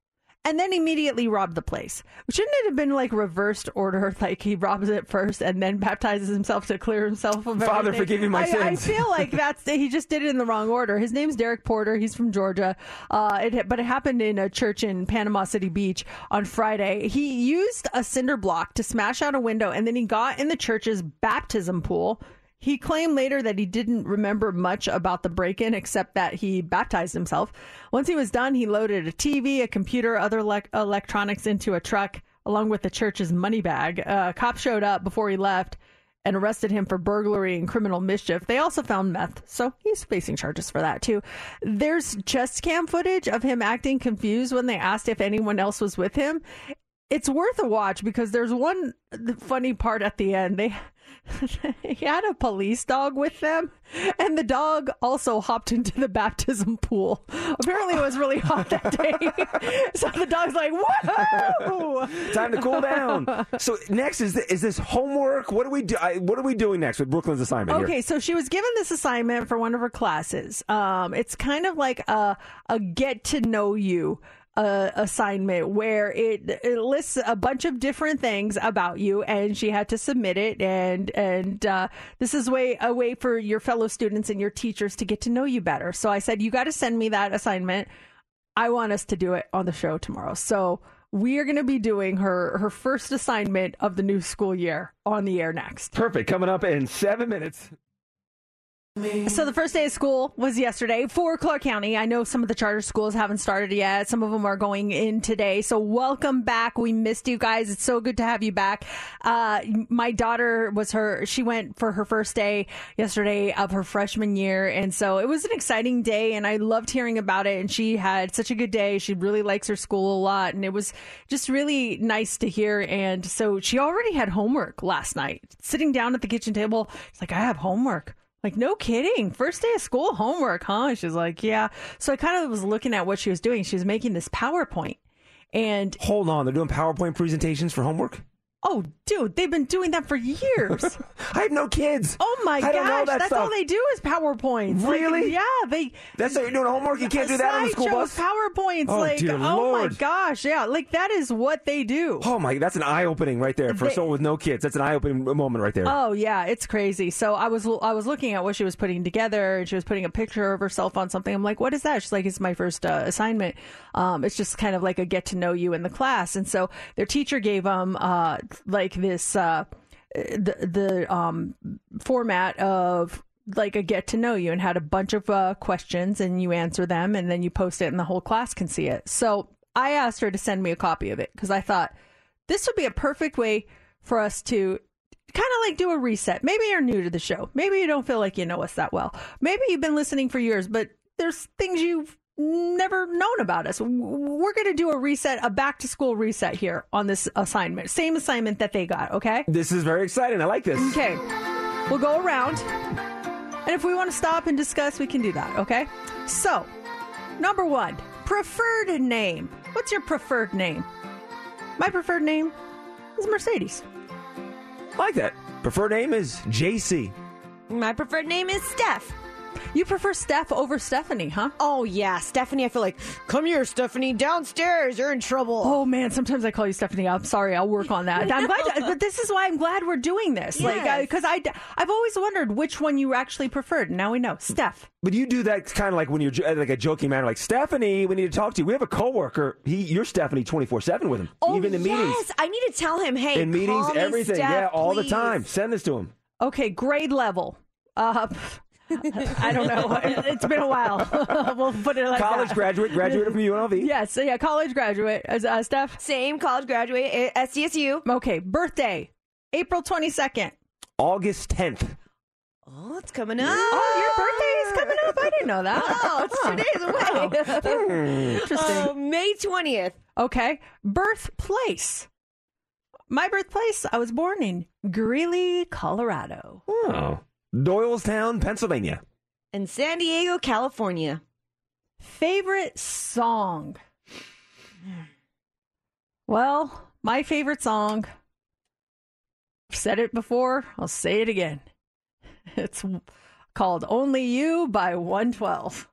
and then immediately robbed the place. Shouldn't it have been like reversed order? Like he robs it first and then baptizes himself to clear himself of Father, everything? forgive me my I, sins. I feel like that's he just did it in the wrong order. His name's Derek Porter. He's from Georgia. Uh, it, but it happened in a church in Panama City Beach on Friday. He used a cinder block to smash out a window and then he got in the church's baptism pool he claimed later that he didn't remember much about the break in except that he baptized himself. Once he was done, he loaded a TV, a computer, other le- electronics into a truck along with the church's money bag. Uh, cops showed up before he left and arrested him for burglary and criminal mischief. They also found meth, so he's facing charges for that too. There's chest cam footage of him acting confused when they asked if anyone else was with him. It's worth a watch because there's one funny part at the end. They he had a police dog with them, and the dog also hopped into the baptism pool. Apparently, it was really hot that day, so the dog's like, "Whoa, time to cool down." So next is is this homework? What do we do? I, what are we doing next with Brooklyn's assignment? Okay, here? so she was given this assignment for one of her classes. Um, it's kind of like a a get to know you uh, assignment where it, it, lists a bunch of different things about you, and she had to submit it. And and uh, this is way a way for your fellow students and your teachers to get to know you better. So I said, you got to send me that assignment. I want us to do it on the show tomorrow. So we are going to be doing her her first assignment of the new school year on the air next. Perfect. Coming up in seven minutes. So the first day of school was yesterday for Clark County. I know some of the charter schools haven't started yet. Some of them are going in today. So welcome back. We missed you guys. It's so good to have you back. Uh, my daughter was her, she went for her first day yesterday of her freshman year. And so it was an exciting day and I loved hearing about it. And she had such a good day. She really likes her school a lot. And it was just really nice to hear. And so she already had homework last night, sitting down at the kitchen table. It's like, I have homework. Like, no kidding. First day of school, homework, huh? She's like, yeah. So I kind of was looking at what she was doing. She was making this PowerPoint. And hold on, they're doing PowerPoint presentations for homework? Oh, dude, they've been doing that for years. I have no kids. Oh my gosh, that that's stuff. all they do is PowerPoints. Like, Really? yeah, they. That's how you're doing homework. You can't do that on the school bus. PowerPoints, Oh, like, oh my gosh, yeah, like that is what they do. Oh my, that's an eye opening right there for They- someone with no kids. That's an eye opening moment right there. Oh yeah, it's crazy. So I was I was looking at what she was putting together, and she was putting a picture of herself on something. I'm like, what is that? She's like, it's my first uh, assignment. Um, it's just kind of like a get to know you in the class. And so their teacher gave them uh, like this uh, the the um, format of like a get to know you and had a bunch of uh, questions and you answer them and then you post it and the whole class can see it. So I asked her to send me a copy of it because I thought this would be a perfect way for us to kind of like do a reset. Maybe you're new to the show. Maybe you don't feel like you know us that well. Maybe you've been listening for years, but there's things you've never known about us. We're going to do a reset, a back to school reset here on this assignment. Same assignment that they got, okay? This is very exciting. I like this. Okay. We'll go around. And if we want to stop and discuss, we can do that, okay? So, number one, preferred name. What's your preferred name? My preferred name is Mercedes. I like that. Preferred name is JC. My preferred name is Steph. You prefer Steph over Stephanie, huh? Oh yeah, Stephanie. I feel like, come here, Stephanie, downstairs. You're in trouble. Oh man, sometimes I call you Stephanie. I'm sorry. I'll work on that. I'm glad, but this is why I'm glad we're doing this. Like, because I, I've always wondered which one you actually preferred. Now we know, Steph. But you do that kind of like when you're like a joking manner, like Stephanie. We need to talk to you. We have a coworker. He, you're Stephanie twenty four seven with him, Oh, even in meetings, Yes, I need to tell him. Hey, in meetings, me everything. Steph, yeah, all the time. Send this to him. Okay, grade level. Uh, I don't know. It- It's been a while. we'll put it like College that. graduate, graduated from UNLV. Yes, yeah, college graduate. As uh, Steph. Same college graduate at SDSU. Okay, birthday, April twenty second. August tenth. Oh, it's coming up. Oh, your birthday is coming up. I didn't know that. Oh, it's two days away. Interesting. Oh, May twentieth. Okay, birthplace. My birthplace. I was born in Greeley, Colorado. Oh, Doylestown, Pennsylvania. In San Diego, California. Favorite song. Well, my favorite song. I've said it before. I'll say it again. It's called "Only You" by 112.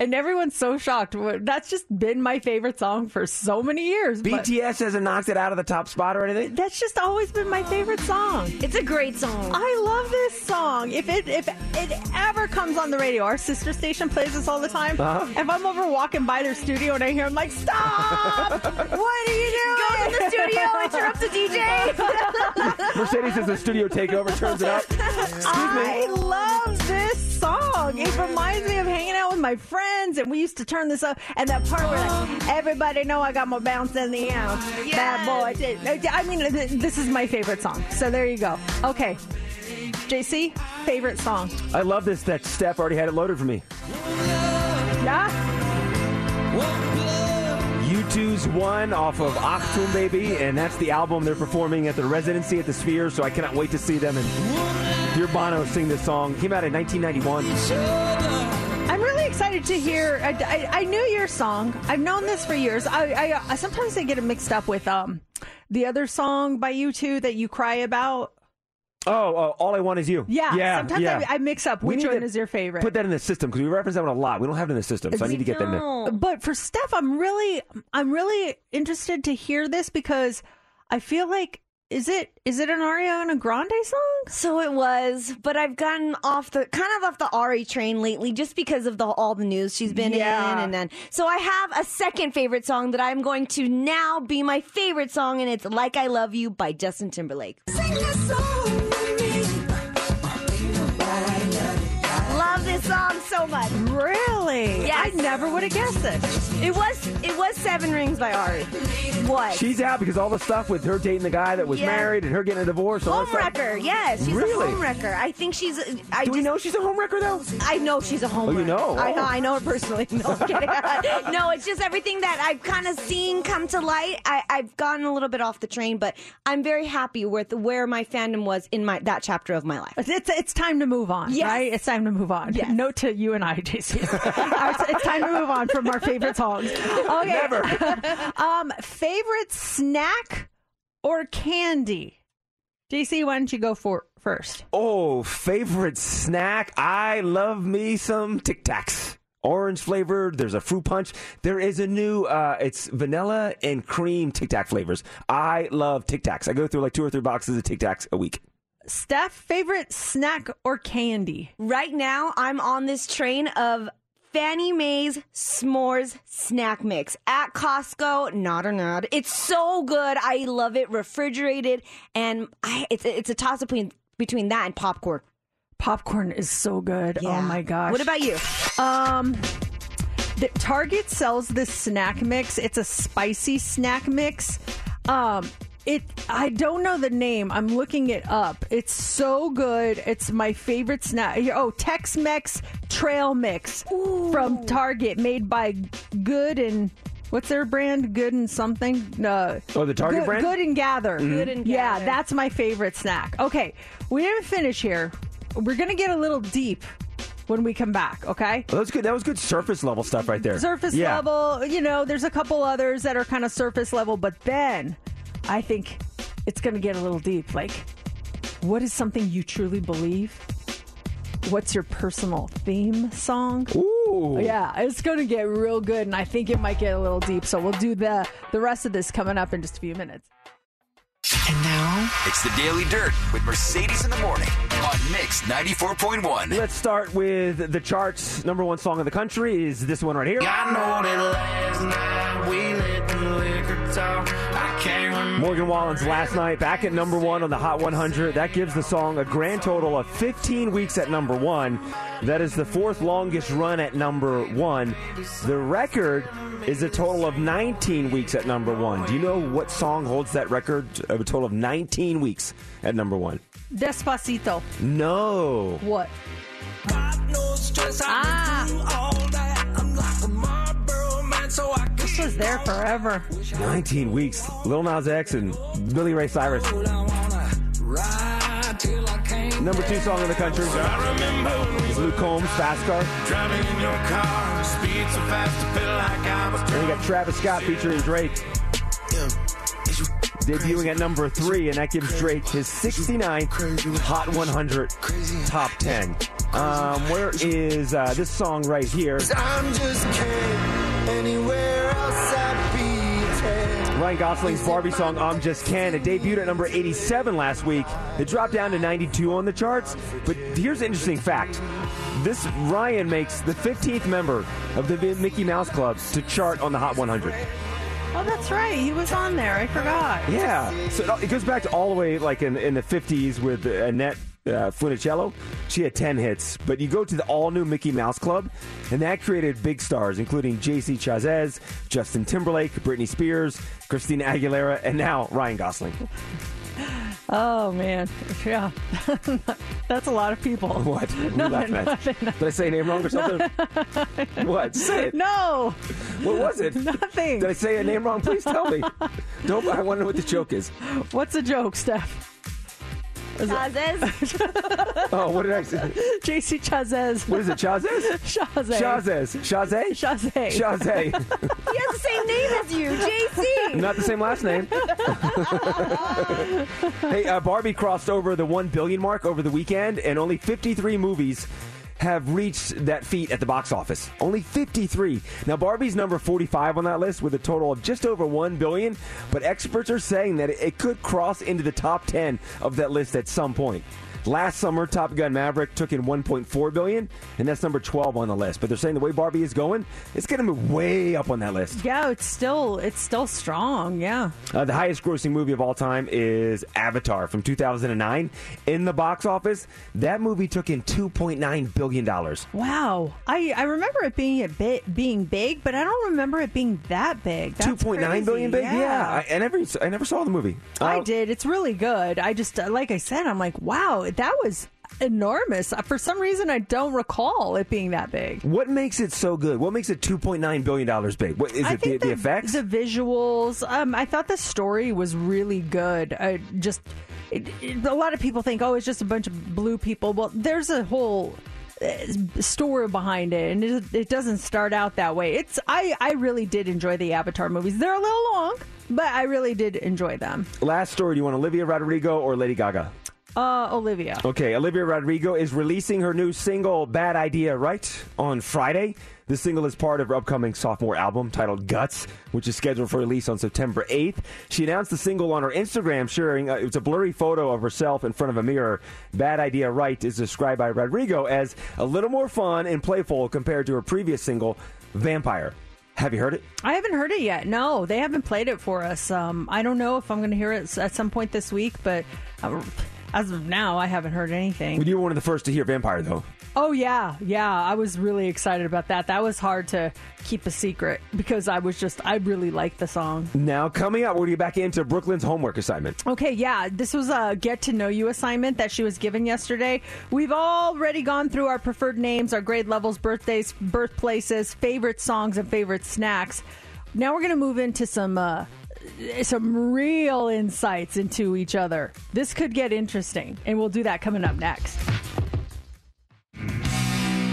And everyone's so shocked. That's just been my favorite song for so many years. BTS hasn't knocked it out of the top spot or anything. That's just always been my favorite song. It's a great song. I love this song. If it if it ever comes on the radio, our sister station plays this all the time. Uh-huh. If I'm over walking by their studio and I hear, I'm like, stop! what are you doing? Goes in the studio, interrupts the DJ. Mercedes does the studio takeover, turns it up. Excuse I me. love this song. It reminds me of hanging out with my friends, and we used to turn this up. And that part where like, everybody know I got my bounce in the air, bad boy. I mean, this is my favorite song. So there you go. Okay, JC, favorite song. I love this that Steph already had it loaded for me. Yeah. U2's one off of Achtung Baby, and that's the album they're performing at the residency at the Sphere, so I cannot wait to see them and hear Bono sing this song. Came out in 1991. I'm really excited to hear. I, I, I knew your song. I've known this for years. I, I, sometimes I get it mixed up with um the other song by U2 that you cry about. Oh, oh, All I Want Is You. Yeah, yeah, sometimes yeah. I, I mix up which one is your favorite. Put that in the system because we reference that one a lot. We don't have it in the system, so I need to get them there. But for Steph, I'm really, I'm really interested to hear this because I feel like is it is it an Ariana and a Grande song? So it was, but I've gotten off the kind of off the Ari train lately, just because of the all the news she's been Yeah. in, and then so I have a second favorite song that I'm going to now be my favorite song, and it's "Like I Love You" by Justin Timberlake. Love so much. Really? Yes. I never would have guessed this. It was it was Seven Rings by Ari. What? She's out because all the stuff with her dating the guy that was Yeah. married and her getting a divorce. all. Homewrecker, yes, she's Really? a homewrecker. I think she's. Uh, I Do we just- know she's a homewrecker though? I know she's a homewrecker. Oh, you know? I know. Oh. I know her personally. No, I'm no, it's just everything that I've kind of seen come to light. I, I've gotten a little bit off the train, but I'm very happy with where my fandom was in my that chapter of my life. It's it's time to move on, Yes. right? It's time to move on. Yes. Note to you and I, JC. it's, it's time to move on from our favorite songs. Okay. Never. um, favorite snack or candy? JC, why don't you go for first? Oh, favorite snack? I love me some Tic Tacs. Orange flavored. There's a fruit punch. There is a new. Uh, it's vanilla and cream Tic Tac flavors. I love Tic Tacs. I go through like two or three boxes of Tic Tacs a week. Steph, favorite snack or candy? Right now, I'm on this train of Fannie May's S'mores snack mix at Costco. Not or not. It's so good. I love it. Refrigerated, and I, it's it's a toss between between that and popcorn. Popcorn is so good. Oh my gosh. What about you? Um, the Target sells this snack mix. It's a spicy snack mix. Um, it I don't know the name. I'm looking it up. It's so good. It's my favorite snack. Oh, Tex-Mex Trail Mix from Target, made by Good and what's their brand? Good and something. Uh, Oh, the Target Good, brand? Good and Gather. Mhm. Good and Gather. Yeah, that's my favorite snack. Okay, we didn't finish here. We're gonna get a little deep when we come back. Okay. Well, that was good. That was good surface level stuff right there. Surface Yeah. level, you know, there's a couple others that are kind of surface level, but then I think it's going to get a little deep. Like, what is something you truly believe? What's Your Personal Theme song? Ooh. Yeah, it's going to get real good, and I think it might get a little deep. So we'll do the, the rest of this coming up in just a few minutes. And now it's the Daily Dirt with Mercedes in the morning on Mix 94.1. Let's start with the charts. Number one song in the country is this one right here. I know that last night we let the liquor talk. I can't remember. Morgan Wallen's last night back at number one on the Hot 100. That gives the song a grand total of 15 weeks at number one. That is the fourth longest run at number one. The record is a total of 19 weeks at number one. Do you know what song holds that record of a total of 19 weeks at number one? Despacito. No. What? Ah. This was there forever. 19 weeks. Lil Nas X and Billy Ray Cyrus. Number two song in the country is Luke Combs, Fast Car. Driving in your car, speed so fast to feel like I was And you got Travis Scott featuring Drake. Debuting at number three, and that gives Drake his 69th Hot 100 top 10. Um, where is uh, this song right here? I'm just can't anywhere else I'd be. Ryan Gosling's Barbie song I'm Just Ken. It debuted at number 87 last week. It dropped down to 92 on the charts. But here's an interesting fact. This Ryan makes the 15th member of the Mickey Mouse Club to chart on the Hot 100. Oh, that's right. He was on there. I forgot. Yeah. So it- it goes back to all the way like in, in the 50s with Annette uh, Funicello. She had 10 hits. But you go to the all new Mickey Mouse Club, and that created big stars, including J.C. Chazez, Justin Timberlake, Britney Spears, Christina Aguilera, and now Ryan Gosling. Oh man, yeah, that's a lot of people. What? What are you No, nothing. Did I say a name wrong or something? what? Say it. No, What was it? Nothing. Did I say a name wrong? Please tell me. Don't. I want to know what the joke is. what's the joke, Steph? Chazes. Oh, what did I say? JC Chazez. What is it? Chazes? Chazez. Chazes. Chazé? Chazé. Chazé. he has the same name as you, JC. Not the same last name. hey, uh, Barbie crossed over the 1 billion mark over the weekend, and only 53 movies have reached that feat at the box office. Only 53. Now, Barbie's number 45 on that list with a total of just over 1 billion, but experts are saying that it- could cross into the top 10 of that list at some point. Last summer, Top Gun Maverick took in 1.4 billion, and that's number 12 on the list. But they're saying the way Barbie is going, it's going to move way up on that list. Yeah, it's still it's still strong. Yeah. Uh, the highest grossing movie of all time is Avatar from 2009. In the box office, that movie took in $2.9 billion. Wow. I I remember it being a bit being big, but I don't remember it being that big. That's Two point nine crazy. billion big? Yeah. Yeah. I, I, never, I never saw the movie. I Uh, did. It's really good. I just, like I said, I'm like, wow, that was enormous. Uh, For some reason, I don't recall it being that big. What makes it so good? What makes it $2.9 billion big? What, is I it the, think the effects? the visuals. Um, I thought the story was really good. I just it, it- a lot of people think, oh, it's just a bunch of blue people. Well, there's a whole uh, story behind it, and it, it doesn't start out that way. It's I I really did enjoy the Avatar movies. They're a little long, but I really did enjoy them. Last story. Do you want Olivia Rodrigo or Lady Gaga? Uh, Olivia. Okay, Olivia Rodrigo is releasing her new single "Bad Idea" right on Friday. The single is part of her upcoming sophomore album titled Guts, which is scheduled for release on September 8th. She announced the single on her Instagram, sharing uh, it's a blurry photo of herself in front of a mirror. Bad Idea Right is described by Rodrigo as a little more fun and playful compared to her previous single, Vampire. Have you heard it? I haven't heard it yet. No, they haven't played it for us. Um, I don't know if I'm going to hear it at some point this week, but uh, as of now, I haven't heard anything. You were one of the first to hear Vampire, though. Oh yeah, yeah. I was really excited about that. That was hard to keep a secret because I was just I really liked the song. Now, coming up, we're going to get back into Brooklyn's homework assignment. Okay, yeah, this was a get to know you assignment that she was given yesterday. We've already gone through our preferred names, our grade levels, birthdays, birthplaces, favorite songs, and favorite snacks. Now we're going to move into some uh, some real insights into each other. This could get interesting, and we'll do that coming up next.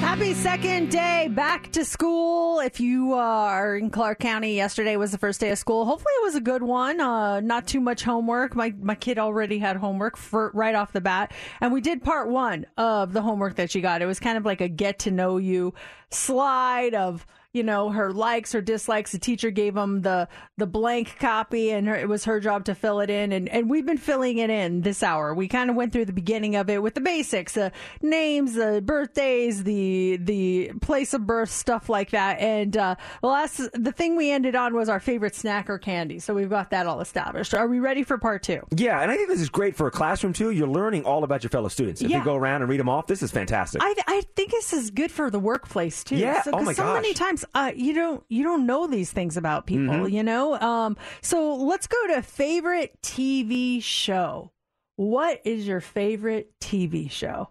Happy second day back to school. If you uh, are in Clark County, yesterday was the first day of school. Hopefully, it was a good one. Uh, not too much homework. My my kid already had homework for right off the bat, and we did part one of the homework that she got. It was kind of like a get to know you slide of you know her likes or dislikes the teacher gave them the the blank copy and her, it was her job to fill it in and and we've been filling it in this hour we kind of went through the beginning of it with the basics the names the birthdays the the place of birth stuff like that and uh the last the thing we ended on was our favorite snack or candy so we've got that all established are we ready for part two Yeah, and I think this is great for a classroom too. You're learning all about your fellow students. If Yeah. you go around and read them off, this is fantastic. I, I think this is good for the workplace too. Yeah. So, Oh my so gosh. many times uh, you don't you don't know these things about people. Mhm. You know. Um. So let's go to favorite TV show. What is your favorite TV show?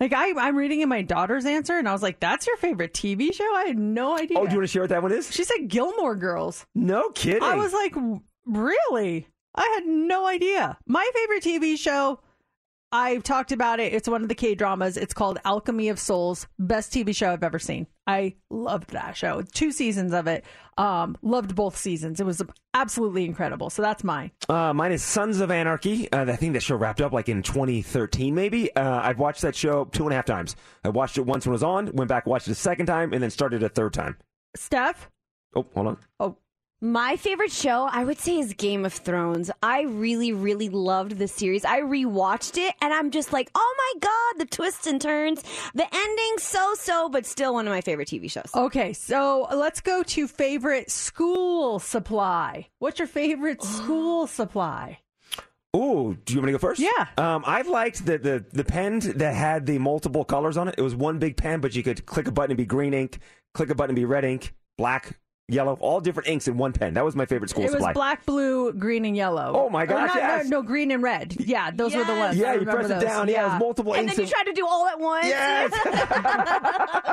Like I, I'm reading in my daughter's answer, and I was like, "That's your favorite TV show?" I had no idea. oh, do you want to share what that one is? She said Gilmore Girls. No kidding. I was like, really? I had no idea. My favorite TV show, I've talked about it. It's one of the K dramas. It's called Alchemy of Souls. Best TV show I've ever seen. I loved that show. Two seasons of it. Um, loved both seasons. It was absolutely incredible. So that's mine. Uh, mine is Sons of Anarchy. Uh, I think that show wrapped up like in 2013, maybe. Uh, I've watched that show two and a half times. I watched it once when it was on, went back, watched it a second time, and then started a third time. Steph? Oh, hold on. Oh. My favorite show, I would say, is Game of Thrones. I really, really loved the series. I rewatched it and I'm just like, oh my God, the twists and turns. The ending, so so, but still one of my favorite TV shows. Okay, so let's go to favorite school supply. What's your favorite school supply? Oh, do you want me to go first? Yeah. Um, I liked the, the the pen that had the multiple colors on it. It was one big pen, but you could click a button and be green ink, click a button and be red ink, black, yellow, all different inks in one pen. That was my favorite school it supply. was black, blue, green, and yellow. Oh my gosh, not- no, yes. No, green and red. Yeah, those were the ones. Yeah, you remember press it down. Yeah, it was multiple And inks. then you tried to do all at once. Yes.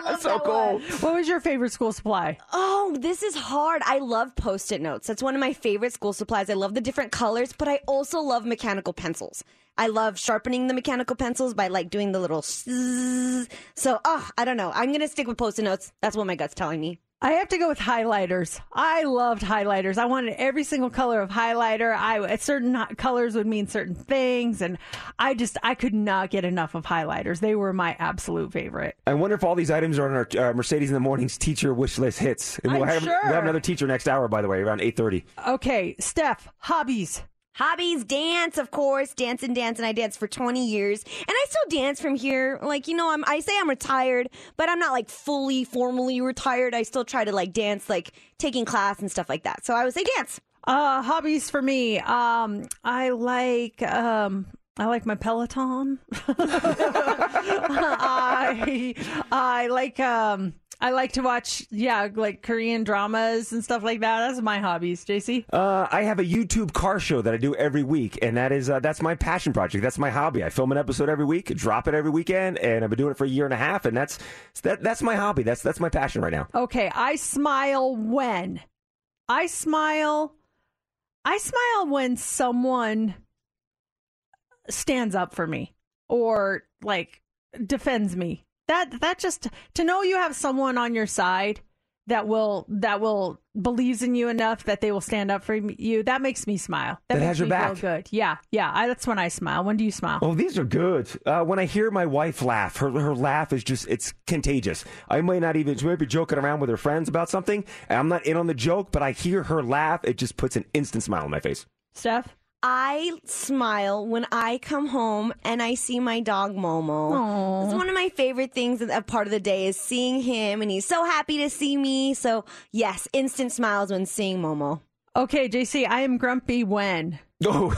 That's so cool. What was your favorite school supply? Oh, this is hard. I love post-it notes. That's one of my favorite school supplies. I love the different colors, but I also love mechanical pencils. I love sharpening the mechanical pencils by like doing the little zzz. So, oh, I don't know. I'm going to stick with post-it notes. That's what my gut's telling me. I have to go with highlighters. I loved highlighters. I wanted every single color of highlighter. I certain colors would mean certain things, and I just I could not get enough of highlighters. They were my absolute favorite. I wonder if all these items are on our uh, Mercedes in the Morning's teacher wish list hits. And we'll I'm have, sure. we'll have another teacher next hour, by the way, around 8.30. Okay, Steph, hobbies. Hobbies, dance, of course, dance and dance, and I danced for 20 years, and I still dance from here. Like, you know, I'm, I say I'm retired, but I'm not like fully formally retired. I still try to like dance, like taking class and stuff like that. So I would say dance. Uh, hobbies for me. Um, I like um, I like my Peloton. I I like um. I like to watch, yeah, like Korean dramas and stuff like that. That's my hobbies, JC. Uh, I have a YouTube car show that I do every week, and that is uh, that's my passion project. That's my hobby. I film an episode every week, drop it every weekend, and I've been doing it for a year and a half, and that's that that's my hobby. That's that's my passion right now. Okay, I smile when I smile. I smile when someone stands up for me or like defends me. That that just to know you have someone on your side that will that will believes in you enough that they will stand up for you. That makes me smile. That, That makes has your me back. feel good. Yeah, yeah. I, that's when I smile. When do you smile? Oh, these are good. Uh, when I hear my wife laugh, her her laugh is just it's contagious. I might not even she might be joking around with her friends about something. and I'm not in on the joke, but I hear her laugh. It just puts an instant smile on my face. Steph? I smile when I come home and I see my dog Momo. Aw. It's one of my favorite things a part of the day is seeing him and he's so happy to see me. So, yes, instant smiles when seeing Momo. Okay, JC, I am grumpy when. Oh.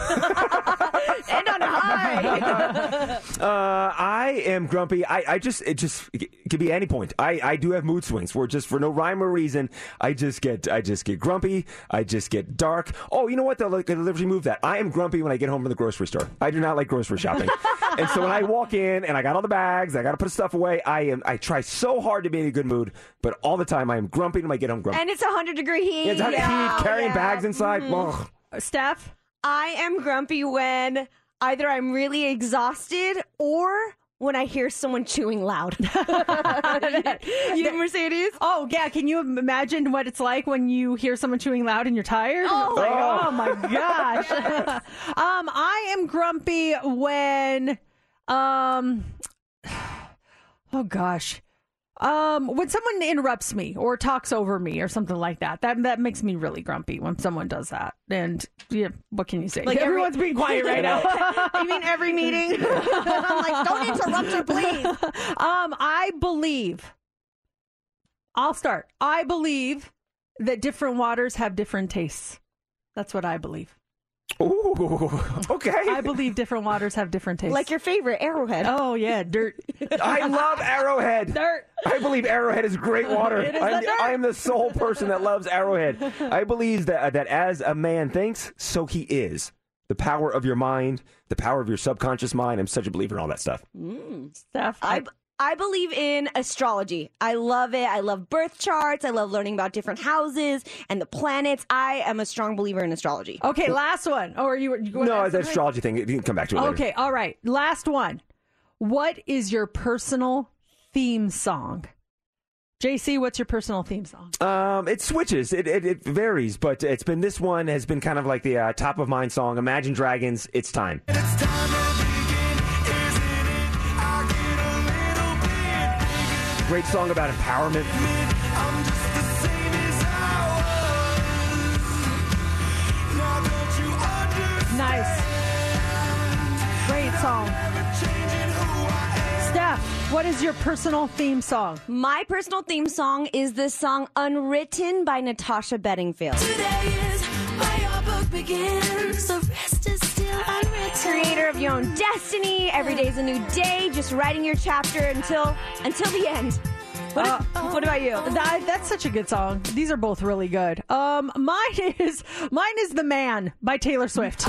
and on high. Uh, I am grumpy. I, I just it just it could be any point. I, I do have mood swings where just for no rhyme or reason, I just get I just get grumpy. I just get dark. Oh, you know what? They'll like, they'll literally move that. I am grumpy when I get home from the grocery store. I do not like grocery shopping, and so when I walk in and I got all the bags, I got to put stuff away. I am I try so hard to be in a good mood, but all the time I am grumpy when I get home grumpy. and it's a 100 degree heat. it's hot Yeah, heat, carrying yeah. bags inside. Ugh. Steph? I am grumpy when either I'm really exhausted or when I hear someone chewing loud. you, Mercedes? Oh, yeah. Can you imagine what it's like when you hear someone chewing loud and you're tired? Oh. Like, Oh. oh my gosh. um, I am grumpy when, um, oh gosh. Um, when someone interrupts me or talks over me or something like that, that that makes me really grumpy when someone does that. And yeah, what can you say? Like every- Everyone's being quiet right now. I mean every meeting? I'm like, don't interrupt her, please. Um, I believe. I'll start. I believe that different waters have different tastes. That's what I believe. Ooh, okay. I believe different waters have different tastes. Like your favorite arrowhead. Oh yeah, dirt. I love Arrowhead. Dirt. I believe Arrowhead is great water. It is I'm, the dirt. I am the sole person that loves Arrowhead. I believe that uh, that as a man thinks, so he is. The power of your mind, the power of your subconscious mind. I'm such a believer in all that stuff. Mm. Stuff. I, I believe in astrology. I love it. I love birth charts. I love learning about different houses and the planets. I am a strong believer in astrology. Okay, last one. Or you? you wanna No, ask the astrology thing. You can come back to it later. Okay, all right. Last one. What is your personal theme song? JC, what's your personal theme song? Um, it switches. It, it it varies, but it's been this one has been kind of like the uh, top of mind song. Imagine Dragons. It's time. Great song about empowerment. Nice. Great song. Steph, what is your personal theme song? My personal theme song is the song Unwritten by Natasha Bedingfield. Creator of your own destiny. Every day's a new day. Just writing your chapter until until the end. What, Uh, what about you? That, that's such a good song. These are both really good. Um, mine is mine is "The Man" by Taylor Swift.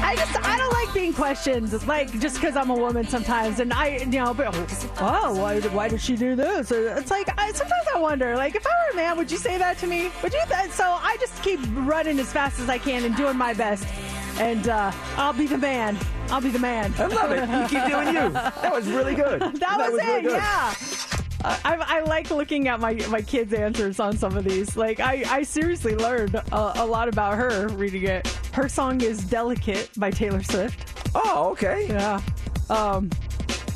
I just I don't like being questioned, like just because I'm a woman sometimes, and I you know, but, oh, why why did she do this? It's like I, sometimes I wonder, like if I were a man, would you say that to me? Would you? Th- so I just keep running as fast as I can and doing my best, and uh, I'll be the man. I'll be the man. I love it. You keep doing you. That was really good. that, was, really it. good. Yeah. I, I like looking at my my kids' answers on some of these. Like I, I seriously learned a, a lot about her reading it. Her song is "Delicate" by Taylor Swift. Oh, okay. Yeah. Um,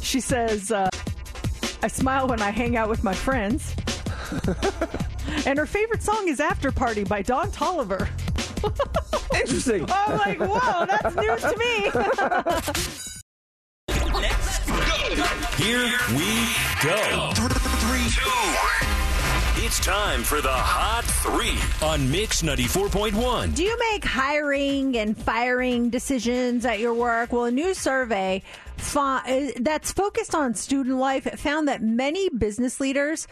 she says, uh, "I smile when I hang out with my friends." and her favorite song is "After Party" by Don Toliver. Interesting. I'm like, whoa, that's news to me. Here we go. Three, two. It's time for the Hot Three on Mix 94.1. Do you make hiring and firing decisions at your work? Well, a new survey uh, that's focused on student life found that many business leaders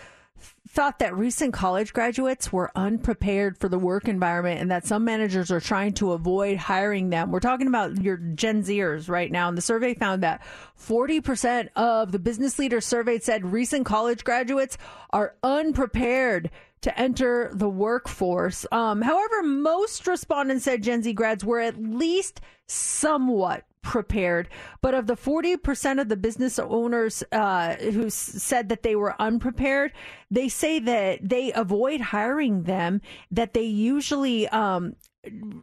thought that recent college graduates were unprepared for the work environment and that some managers are trying to avoid hiring them. We're talking about your Gen Zers right now. And the survey found that 40% of the business leaders surveyed said recent college graduates are unprepared to enter the workforce. Um, however, most respondents said Gen Z grads were at least somewhat prepared. But of the 40% of the business owners uh, who said that they were unprepared, they say that they avoid hiring them, that they usually um,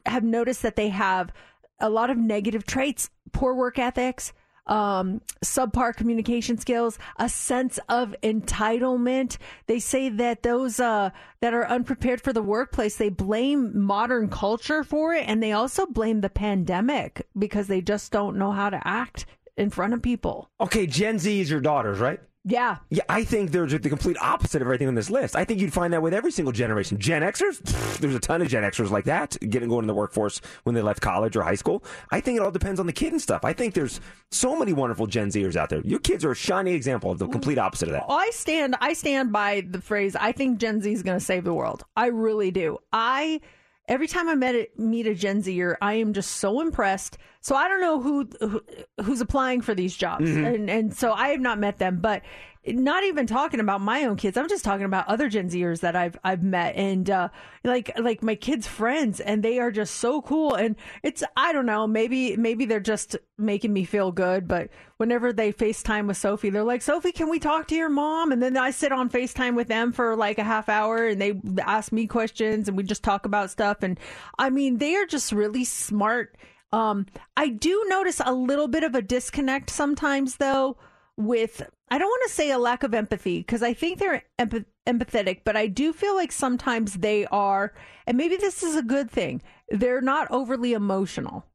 have noticed that they have a lot of negative traits, poor work ethics. Um, subpar communication skills, a sense of entitlement. They say that those uh, that are unprepared for the workplace, they blame modern culture for it, and they also blame the pandemic because they just don't know how to act in front of people. Okay, Gen Z is your daughters, right? Yeah. Yeah, I think they're the complete opposite of everything on this list. I think you'd find that with every single generation. Gen Xers, pfft, there's a ton of Gen Xers like that getting going in the workforce when they left college or high school. I think it all depends on the kid and stuff. I think there's so many wonderful Gen Zers out there. Your kids are a shining example of the complete opposite of that. I stand I stand by the phrase I think Gen Z is going to save the world. I really do. I every time I met a, meet a Gen Zer, I am just so impressed. So I don't know who, who who's applying for these jobs, Mhm. and and so I have not met them, but not even talking about my own kids. I'm just talking about other Gen Zers that I've I've met and uh, like like my kids' friends, and they are just so cool. And it's I don't know, maybe maybe they're just making me feel good. But whenever they FaceTime with Sophie, they're like, Sophie, can we talk to your mom? And then I sit on FaceTime with them for like a half hour, and they ask me questions, and we just talk about stuff. And I mean, they are just really smart. Um, I do notice a little bit of a disconnect sometimes, though with I don't want to say a lack of empathy because I think they're empath- empathetic, but I do feel like sometimes they are, and maybe this is a good thing. They're not overly emotional,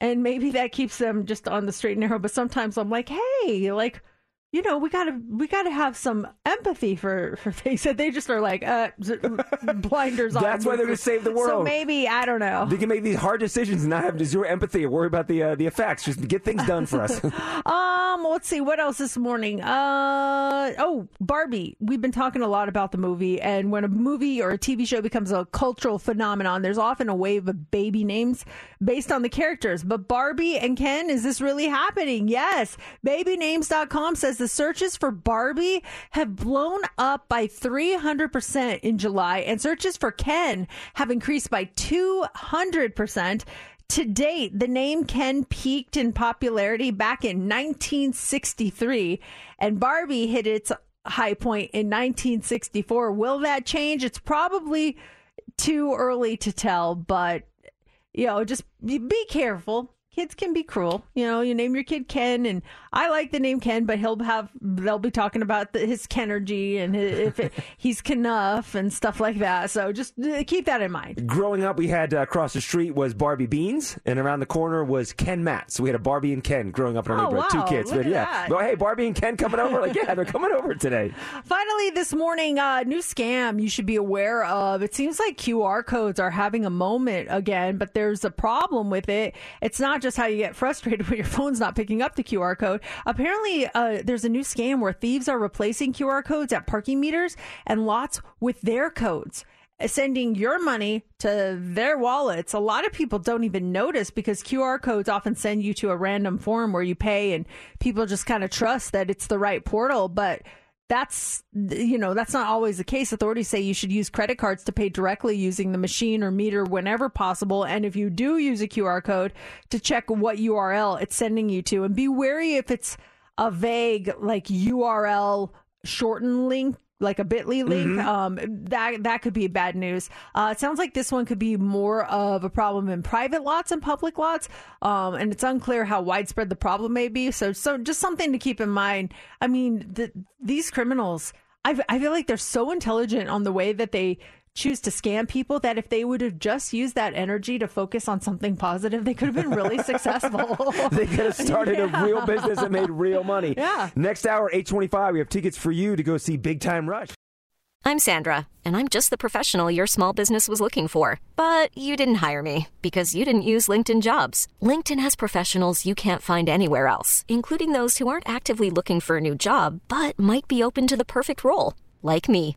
and maybe that keeps them just on the straight and narrow. But sometimes I'm like, hey, like you know, we gotta we gotta have some empathy for for things that they just are like uh, blinders on. That's why they're to save the world. So maybe I don't know. They can make these hard decisions and not have zero empathy or worry about the uh, the effects. Just get things done for us. um, let's see what else this morning. Uh oh, Barbie. We've been talking a lot about the movie, and when a movie or a TV show becomes a cultural phenomenon, there's often a wave of baby names based on the characters. But Barbie and Ken, is this really happening? Yes. BabyNames.com says the searches for Barbie have blown up by 300% in July, and searches for Ken have increased by 200%. To date, the name Ken peaked in popularity back in 1963, and Barbie hit its high point in 1964. Will that change? It's probably too early to tell, but you know, just be careful kids can be cruel. You know, you name your kid Ken, and I like the name Ken, but he'll have they'll be talking about the, his Kenergy and his, if it, he's Kenough and stuff like that. So just uh, keep that in mind. Growing up, we had uh, across the street was Barbie Beans, and around the corner was Ken Matt. So we had a Barbie and Ken growing up in our Oh, neighborhood. wow, Two kids, but yeah. Well, hey, Barbie and Ken coming over? Like, yeah, they're coming over today. Finally, this morning, uh, new scam you should be aware of. It seems like QR codes are having a moment again, but there's a problem with it. It's not just how you get frustrated when your phone's not picking up the QR code. Apparently, uh, there's a new scam where thieves are replacing QR codes at parking meters and lots with their codes. Sending your money to their wallets. A lot of people don't even notice because QR codes often send you to a random form where you pay, and people just kind of trust that it's the right portal. But that's you know that's not always the case. Authorities say you should use credit cards to pay directly using the machine or meter whenever possible. And if you do use a qr code to check what url it's sending you to. And be wary if it's a vague like url shortened link like a bit.ly link um that that could be bad news. Uh it sounds like this one could be more of a problem in private lots and public lots um and it's unclear how widespread the problem may be. So so just something to keep in mind. I mean the, these criminals I, I feel like they're so intelligent on the way that they choose to scam people that if they would have just used that energy to focus on something positive they could have been really successful they could have started Yeah. a real business and made real money. Yeah. Next hour, 825, we have tickets for you to go see Big Time Rush. I'm Sandra, and I'm just the professional your small business was looking for. But you didn't hire me because you didn't use LinkedIn jobs. LinkedIn has professionals you can't find anywhere else, including those who aren't actively looking for a new job but might be open to the perfect role, like me.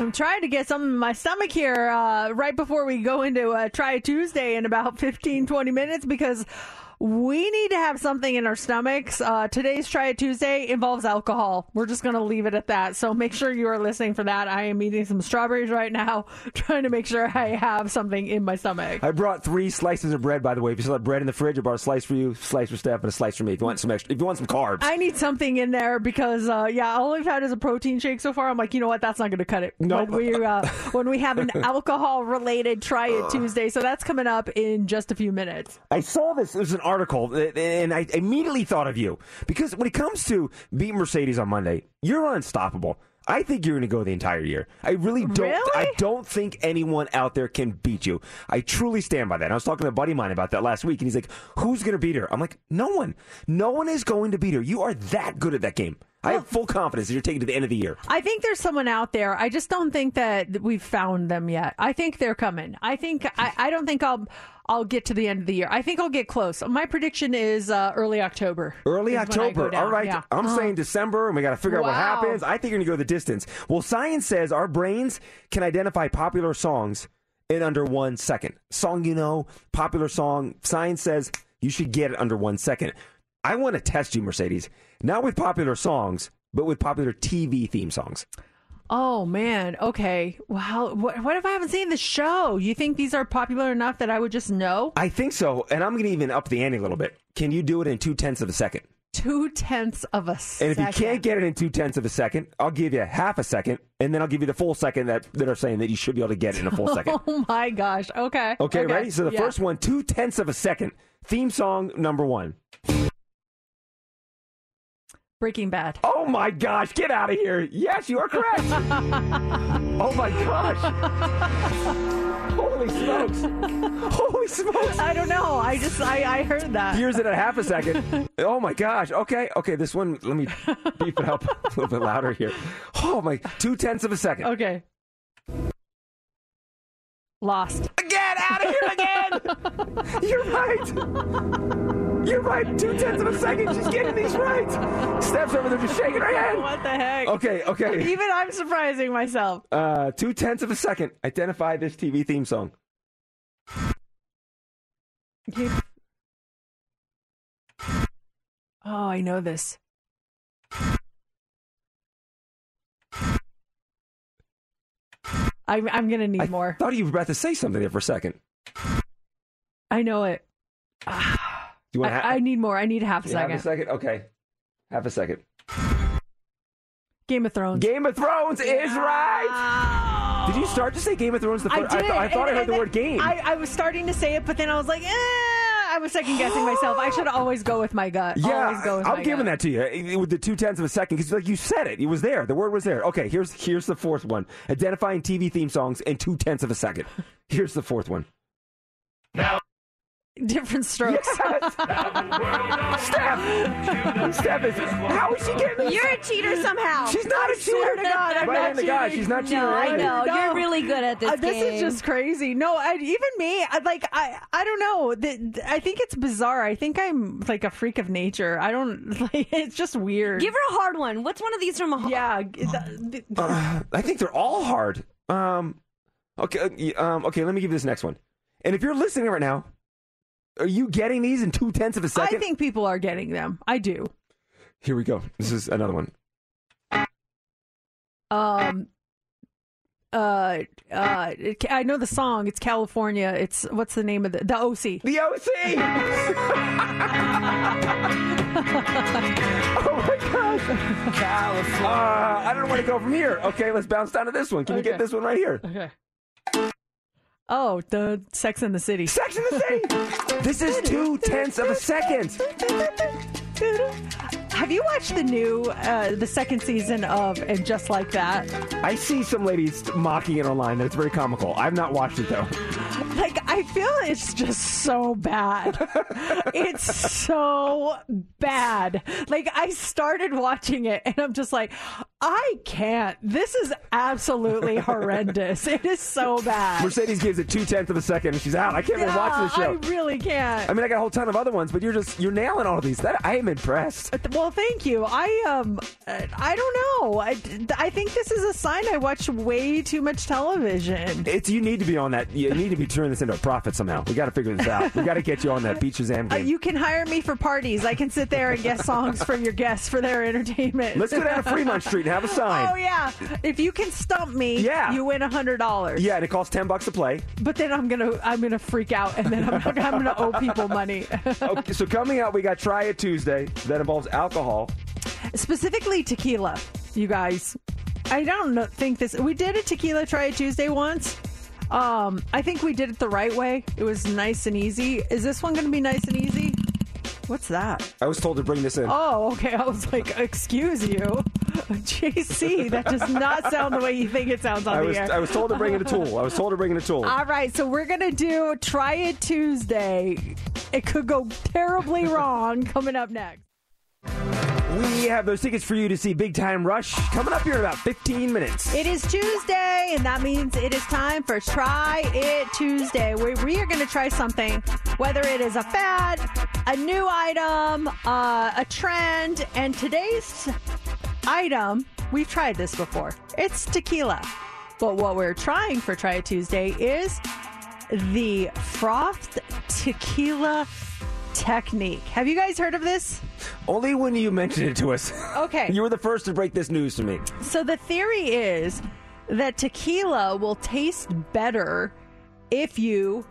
I'm trying to get something in my stomach here uh, right before we go into uh, Try Tuesday in about 15, 20 minutes because we need to have something in our stomachs. Uh, today's Try It Tuesday involves alcohol. We're just going to leave it at that. So make sure you are listening for that. I am eating some strawberries right now, trying to make sure I have something in my stomach. I brought three slices of bread, by the way. If you still have bread in the fridge, I brought a slice for you, slice for Steph, and a slice for me. If you want some extra, if you want some carbs. I need something in there because, uh, yeah, all I've had is a protein shake so far. I'm like, you know what? That's not going to cut it. Nope. When we, uh, when we have an alcohol related Try It Tuesday. So that's coming up in just a few minutes. I saw this. There's an article, uh, and I immediately thought of you because when it comes to beat Mercedes on Monday, you're unstoppable. I think you're going to go the entire year. I really don't. Really? I don't think anyone out there can beat you. I truly stand by that. I was talking to a buddy of mine about that last week, and he's like, "Who's going to beat her?" I'm like, "No one. No one is going to beat her. You are that good at that game. I have full confidence that you're taking to the end of the year." I think there's someone out there. I just don't think that we've found them yet. I think they're coming. I think I, I don't think I'll I'll get to the end of the year. I think I'll get close. My prediction is uh, early October. Early is when I go October. All right. Yeah. I'm Uh-huh. saying December, and we got to figure out what happens. I think you're going to go the distance. Well, science says our brains can identify popular songs in under one second. Song you know, popular song. Science says you should get it under one second. I want to test you, Mercedes, not with popular songs, but with popular TV theme songs. Oh man. Okay. Well, what, what if I haven't seen the show? You think these are popular enough that I would just know? I think so, and I'm going to even up the ante a little bit. Can you do it in two tenths of a second? Two tenths of a And second. if you can't get it in two tenths of a second, I'll give you half a second, and then I'll give you the full second that, that are saying that you should be able to get it in a full second. Oh my gosh. Okay. Okay, ready? So the Yeah. first one, two tenths of a second. Theme song number one. Breaking Bad. Oh my gosh, get out of here. Yes, you are correct. oh my gosh. Holy smokes. Holy smokes. I don't know. I just I, I heard that. Here's it at half a second. Oh my gosh. Okay. Okay. This one, let me beef it up a little bit louder here. Oh my, two tenths of a second. Okay. Lost. Get out of here again. You're right. You're right. Two tenths of a second. She's getting these right. Steph's over there just shaking her head. What the heck? Okay. Okay. Even I'm surprising myself. Uh, two tenths of a second. Identify this TV theme song. Okay. Oh, I know this. I'm I'm gonna need more. Thought you were about to say something there for a second. I know it. Do you want I, to I need more. I need half a second. Half second. a second. Okay. Half a second. Game of Thrones. Game of Thrones is right. Did you start to say Game of Thrones? The I first, did. I, thought I and- heard the and word game. I, I was starting to say it, but then I was like, eh. I was second guessing myself. I should always go with my gut. yeah, always go with I'm my giving gut. that to you with the two tenths of a second because, like you said it, it was there. The word was there. Okay, here's here's the fourth one: identifying TV theme songs in two tenths of a second. Here's the fourth one. Different strokes. Steph, Steph is how is she getting? this? You're a cheater somehow. She's not a I swear cheater. to God, I'm right not hand to God, she's not cheating. No, I know. No. You're really good at this Uh, this is just crazy. No, I, even me, I, like I, I don't know. The, I think it's bizarre. I think I'm like a freak of nature. I don't like. It's just weird. Give her a hard one. What's one of these from a yeah. the- the- Uh, I think they're all hard. Um, okay, uh, um, okay. Let me give you this next one. And if you're listening right now, are you getting these in two tenths of a second? I think people are getting them. I do. Here we go. This is another one. Um. Uh, uh, I know the song. It's California. It's what's the name of the the OC? The OC. oh my gosh. Uh, I don't know where to go from here. Okay, let's bounce down to this one. Can we get this one right here? Okay. Oh, the Sex in the City. Sex in the City. this is two tenths of a second. Have you watched the new, uh, the second season of And Just Like That? I see some ladies mocking it online. That's very comical. I've not watched it though. Like, I feel it's just so bad. it's so bad. Like, I started watching it and I'm just like, I can't. This is absolutely horrendous. It is so bad. Mercedes gives it two tenths of a second and she's out. I can't even watch this Yeah, show. I really can't. I mean, I got a whole ton of other ones, but you're just you're nailing all of these. That I am impressed. Well, thank you. I um, uh, I don't know. I, I think this is a sign I watch way too much television. It's you need to be on that. You need to be turning this into a profit somehow. We got to figure this out. We got to get you on that Beat Shazam Uh, game. you can hire me for parties. I can sit there and guess songs from your guests for their entertainment. Let's go down to Fremont Street and have a sign. Oh yeah! If you can stump me, Yeah. you win a hundred dollars. Yeah, and it costs ten bucks to play. But then I'm gonna I'm gonna freak out, and then I'm, I'm gonna owe people money. Okay, so coming out, we got Try It Tuesday that involves alcohol. Specifically tequila, you guys. I don't think this. We did a tequila try it Tuesday once. Um, I think we did it the right way. It was nice and easy. Is this one going to be nice and easy? What's that? I was told to bring this in. Oh, okay. I was like, excuse you, JC. That does not sound the way you think it sounds on I the was air. I was told to bring in a tool. I was told to bring in a tool. All right, so we're gonna do Try It Tuesday. It could go terribly wrong. Coming up next. We have those tickets for you to see Big Time Rush coming up here in about 15 minutes. It is Tuesday, and that means it is time for Try It Tuesday, where we are going to try something, whether it is a fad, a new item, uh, a trend, and today's item, we've tried this before. It's tequila. But what we're trying for Try It Tuesday is the frothed tequila technique. Have you guys heard of this? Only when you mentioned it to us. Okay. you were the first to break this news to me. So the theory is that tequila will taste better if you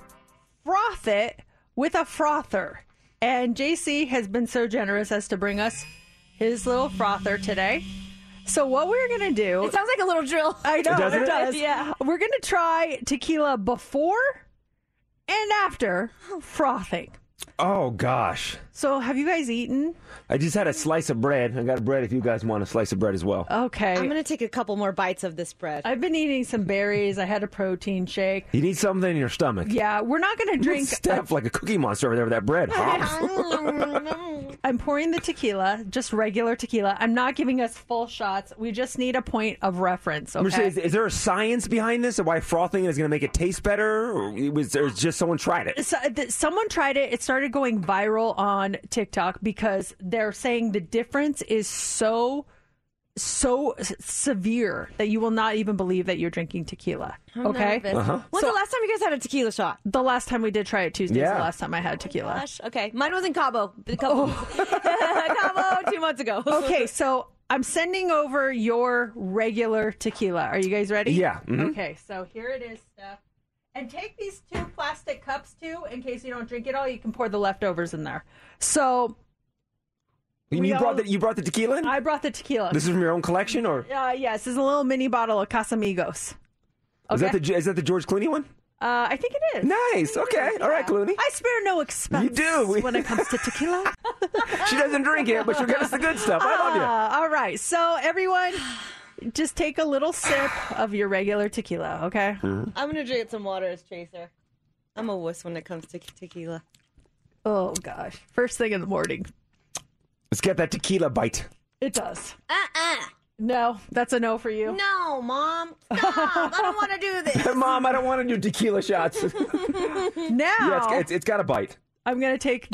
froth it with a frother. And JC has been so generous as to bring us his little frother today. So what we're gonna do? It sounds like a little drill. I know Doesn't it it? does. Yeah. We're gonna try tequila before and after frothing. Oh gosh. So have you guys eaten? I just had a slice of bread. I got a bread if you guys want a slice of bread as well. Okay. I'm gonna take a couple more bites of this bread. I've been eating some berries. I had a protein shake. You need something in your stomach. Yeah, we're not gonna drink. Step like a cookie monster over there with that bread. I'm pouring the tequila, just regular tequila. I'm not giving us full shots. We just need a point of reference. Okay. Mercedes, is there a science behind this Or why frothing is going to make it taste better, or it was there just someone tried it? So, uh, th- someone tried it. It started going viral on TikTok because they're saying the difference is so so severe that you will not even believe that you're drinking tequila. I'm okay. nervous. Uh-huh. When's So- the last time you guys had a tequila shot? The last time we did try it Tuesday is Yeah. the last time I had tequila. Gosh, okay. Mine was in Cabo. The Cabo. Cabo two months ago. okay, so I'm sending over your regular tequila. Are you guys ready? Yeah, mhm. Okay, so here it is, Steph. And take these two plastic cups too, in case you don't drink it all. You can pour the leftovers in there. So And We you brought all- the you brought the tequila in. I brought the tequila. This is from your own collection, or uh, yes, this is a little mini bottle of Casamigos. is that the is that the George Clooney one? Uh, I think it is. Nice. Okay. All right, Clooney. I spare no expense. You do. When it comes to tequila. She doesn't drink it, but she'll get us the good stuff. I love you. Ah, all right. So everyone, just take a little sip of your regular tequila. Okay. Mm-hmm. I'm gonna drink some water as chaser. I'm a wuss when it comes to tequila. Oh gosh. First thing in the morning. Let's get that tequila bite. It does. Uh-uh. No, that's a no for you. No, mom. Stop. I don't want to do this. Mom, I don't want to do tequila shots. Now yeah, it's, it's, it's got a bite. I'm gonna take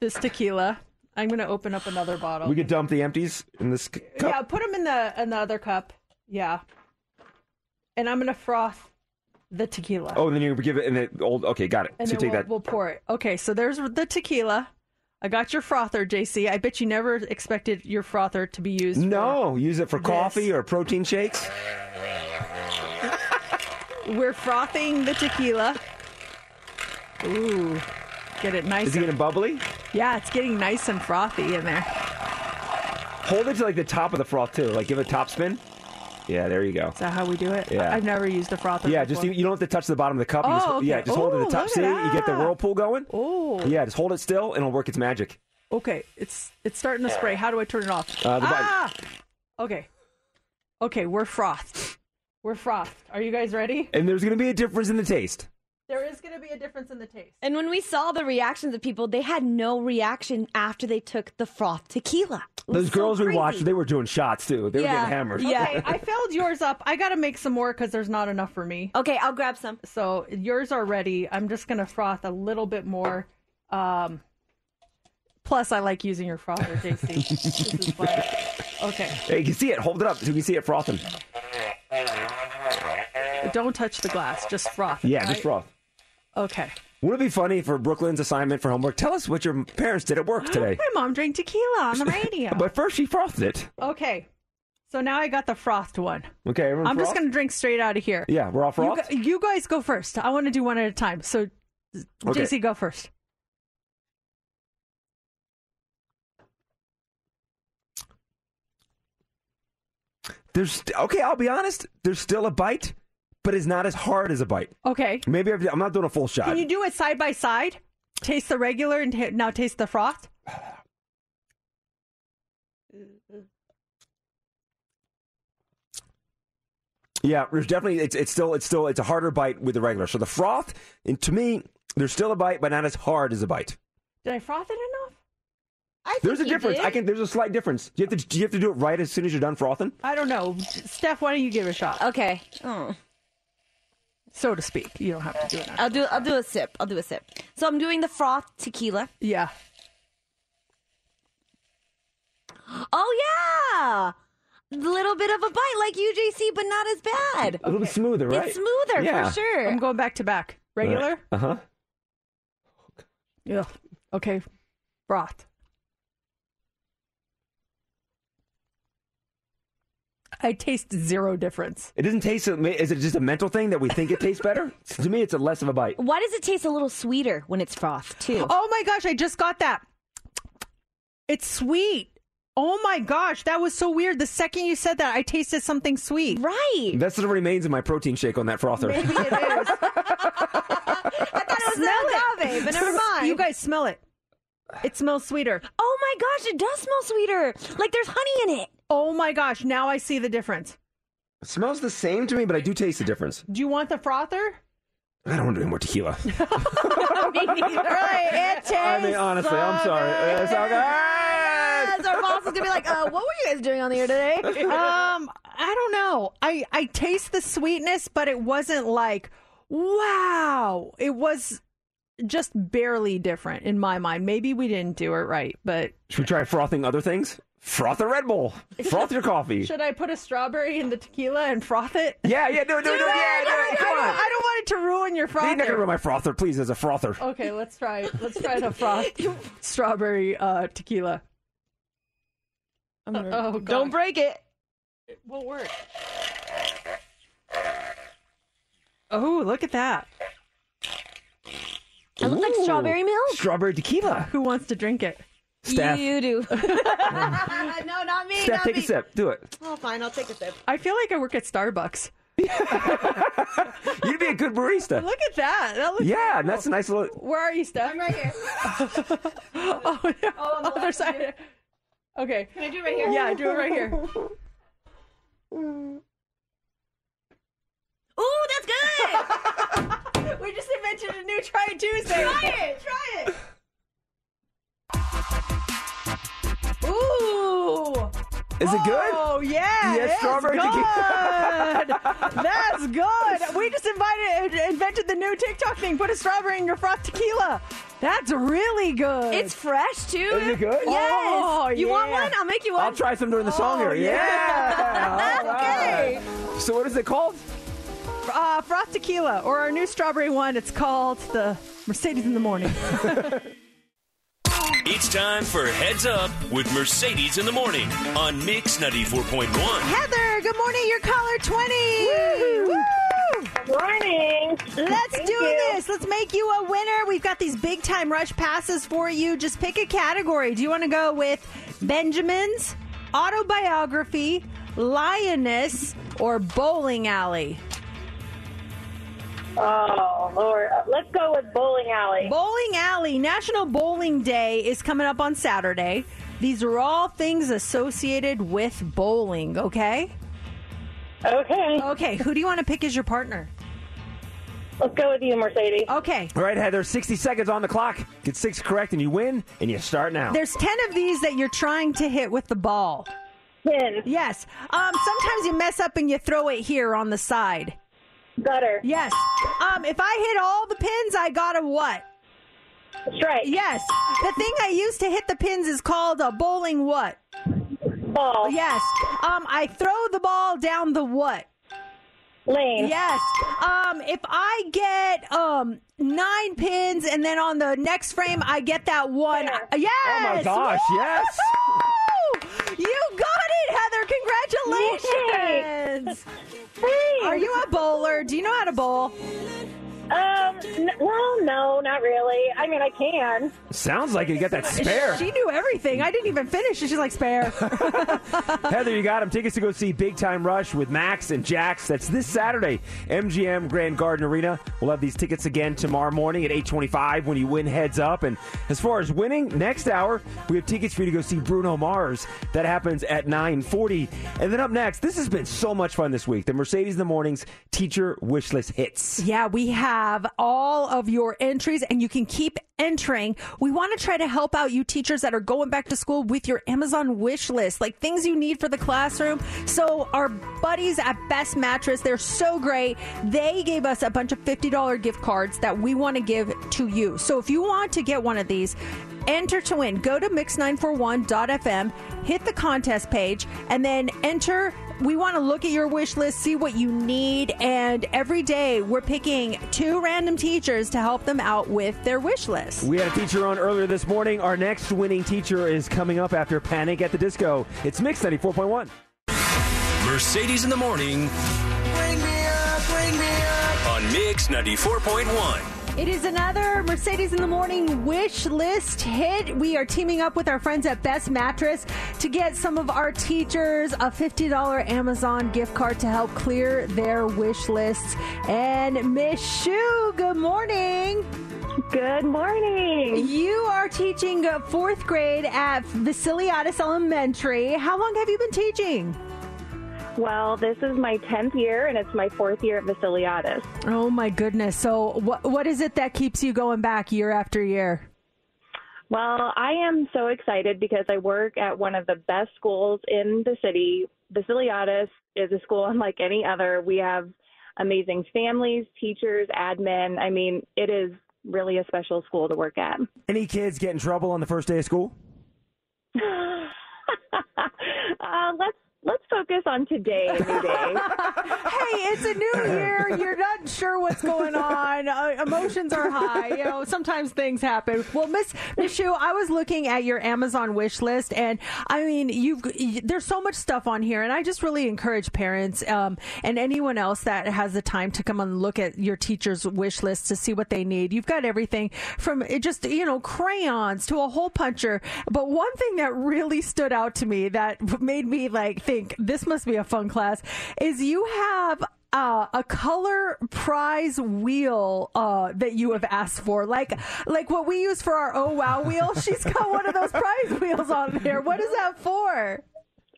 this tequila. I'm gonna open up another bottle. We could dump the empties in this c- cup. Yeah, put them in the in the other cup. Yeah. And I'm gonna froth the tequila. Oh, and then you give it in the old. Okay, got it. and so take we'll, that. we'll pour it. Okay, so there's the tequila. I got your frother, JC. I bet you never expected your frother to be used. No, use it for coffee or protein shakes. We're frothing the tequila. Ooh, get it nice. Is it getting bubbly? yeah, it's getting nice and frothy in there. Hold it to like the top of the froth too. Like give it a top spin. Yeah, there you go. Is that how we do it? Yeah. I've never used a frother. Yeah, just before. you, you don't have to touch the bottom of the cup. Oh, just, okay. Yeah, just hold it at the top. See, you get the whirlpool going. Oh. Yeah, just hold it still, and it'll work its magic. Okay, it's it's starting to spray. How do I turn it off? Uh, the button. ah! Okay. Okay, we're frothed. We're frothed. Are you guys ready? And there's going to be a difference in the taste. There is going to be a difference in the taste. And when we saw the reactions of people, they had no reaction after they took the froth tequila. It was Those so girls we watched, they were doing shots too. They were getting hammered. yeah. Okay, I filled yours up. I got to make some more because there's not enough for me. Okay, I'll grab some. So yours are ready. I'm just going to froth a little bit more. Um, plus, I like using your frother, JC. this is. Okay, Hey, you can see it. Hold it up so you can see it frothing. don't touch the glass. Just froth. Yeah, right? just froth. Okay. Wouldn't it be funny for Brooklyn's assignment for homework? Tell us what your parents did at work today. My mom drank tequila on the radio. But first, she frothed it. okay, so now I got the frothed one. Okay, I'm just going to drink straight out of here. Yeah, we're all You, frothed. gu- you guys go first. I want to do one at a time. So, Okay. JC, go first. There's okay. I'll be honest. There's still a bite, but it's not as hard as a bite. Okay. Maybe I've, I'm not doing a full shot. Can you do it side by side? Taste the regular and ta- now taste the froth. Yeah, there's definitely it's it's still it's still it's a harder bite with the regular. So the froth, and to me, there's still a bite, but not as hard as a bite. Did I froth it enough? I There's a difference. did. I can. There's a slight difference. Do you have to? Do you have to do it right as soon as you're done frothing? I don't know. Steph, why don't you give it a shot? Okay. Oh. So to speak. You don't have to do it. I'll do I'll do a sip. I'll do a sip. So I'm doing the froth tequila. Yeah. Oh yeah. A little bit of a bite like UJC, but not as bad. A little bit smoother, right? It's smoother Yeah. for sure. I'm going back to back. Regular? Uh huh. Yeah. Okay. Broth. I taste zero difference. It doesn't taste. Is it just a mental thing that we think it tastes better? to me, it's a less of a bite. Why does it taste a little sweeter when it's froth too? Oh my gosh, I just got that. It's sweet. Oh my gosh, that was so weird. The second you said that, I tasted something sweet. Right. That's the remains of my protein shake on that frother. Maybe it is. It was agave, but never mind. You guys smell it. It smells sweeter. Oh my gosh, it does smell sweeter. Like there's honey in it. Oh my gosh, now I see the difference. It smells the same to me, but I do taste the difference. Do you want the frother? I don't want to do any more tequila. Me neither. Right, it tastes I mean, honestly, I'm sorry. It's okay. Yes, our boss is gonna be like, uh, "What were you guys doing on the air today?" um, I don't know. I I taste the sweetness, but it wasn't like wow. It was just barely different in my mind. Maybe we didn't do it right, but Should we try frothing other things? Froth a Red Bull. Froth your coffee. should I put a strawberry in the tequila and froth it? Yeah, yeah, do it, do it, do it. Yeah, do it. I Come don't, on. I don't want it to ruin your You're not gonna ruin my frother, please, as a frother. Okay, let's try. Let's try the froth strawberry uh, tequila. oh, God. Don't break it. It will work. Oh, look at that. It looks like strawberry milk. Strawberry tequila. Who wants to drink it? Steph. You do. no, not me. Steph, not take me. a sip. Do it. Oh, fine. I'll take a sip. I feel like I work at Starbucks. You'd be a good barista. Look at that. That looks Yeah, cool. and that's a nice little. Where are you, Steph? I'm right here. oh, no. Oh, other side. Okay. Can I do it right here? Yeah, do it right here. Ooh, that's good. we just invented a new Try Tuesday. try it. Try it. Ooh. Is it good? Oh yeah, Yeah, it's strawberry good. tequila. That's good. We just invited, invented the new TikTok thing. Put a strawberry in your froth tequila. That's really good. It's fresh too. Is it good? Yes. Oh, you want one? I'll make you one. I'll try some during the song Oh, here. Yeah. All Okay. So what is it called? uh, froth tequila or our new strawberry one. It's called the Mercedes in the morning. It's time for Heads Up with Mercedes in the Morning on Mix 94.1. Heather, good morning. You're caller 20. Woo! Morning. Let's Thank do you. this. Let's make you a winner. We've got these big time rush passes for you. Just pick a category. Do you want to go with Benjamin's, autobiography, lioness, or bowling alley? Oh, Lord. Let's go with bowling alley. Bowling Alley National Bowling Day is coming up on Saturday. These are all things associated with bowling, okay? Okay. Okay, who do you want to pick as your partner? Let's go with you, Mercedes. Okay. All right, Heather. 60 seconds on the clock. Get six correct, and you win. And you start now. There's 10 of these that you're trying to hit with the ball. Pin. Yes. Um, sometimes you mess up and you throw it here on the side. Gutter. Yes. Um, if I hit all the pins, I got a what? Strike. Yes. The thing I use to hit the pins is called a bowling what? Ball. Yes. Um, I throw the ball down the what? Lane. Yes. Um, if I get um nine pins and then on the next frame I get that one. Fair. Yes. Oh my gosh, yes. Woo! You got Heather. Congratulations. Are you a bowler? Do you know how to bowl? Um, n- well, no, not really. I mean, I can. Sounds like. You got that spare. She knew everything. I didn't even finish. and She's like, spare. Heather, you got them. Tickets to go see Big Time Rush with Max and Jax. That's this Saturday, MGM Grand Garden Arena. We'll have these tickets again tomorrow morning at 825 when you win Heads Up. And as far as winning, next hour, we have tickets for you to go see Bruno Mars. That happens at 940. And then up next, this has been so much fun this week. The Mercedes in the Mornings Teacher Wishlist Hits. Yeah, we have all of your entries and you can keep entering. We want to try to help out you teachers that are going back to school with your Amazon wish list, like things you need for the classroom. So our buddies at Best Mattress, they're so great. They gave us a bunch of $50 gift cards that we want to give to you. So if you want to get one of these, enter to win. Go to mix941.fm, hit the contest page, and then enter. We want to look at your wish list, see what you need, and every day we're picking two random teachers to help them out with their wish list. We had a teacher on earlier this morning. Our next winning teacher is coming up after Panic at the Disco. It's Mix 94.1. Mercedes in the morning Bring me up, bring me up. on Mix 94.1. It is another Mercedes in the Morning wish list hit. We are teaming up with our friends at Best Mattress to get some of our teachers a $50 Amazon gift card to help clear their wish lists. And Miss Shu, good morning. Good morning. You are teaching fourth grade at Vassiliadis Elementary. How long have you been teaching? Well, this is my 10th year, and it's my fourth year at Vassiliadis. Oh my goodness. So what what is it that keeps you going back year after year? Well, I am so excited because I work at one of the best schools in the city. Vassiliadis is a school unlike any other. We have amazing families, teachers, admin. I mean, it is really a special school to work at. Any kids get in trouble on the first day of school? Uh, let's let's focus on today, hey, it's a new year. You're not sure what's going on. Uh, emotions are high. You know, sometimes things happen. Well, Miss Miss Shu, I was looking at your Amazon wish list, and I mean, you've there's so much stuff on here, and I just really encourage parents um, and anyone else that has the time to come and look at your teacher's wish list to see what they need. You've got everything from just you know crayons to a hole puncher. But one thing that really stood out to me that made me like think this must be a fun class is you have uh, a color prize wheel uh, that you have asked for, like like what we use for our oh wow wheel. She's got one of those prize wheels on there. What is that for?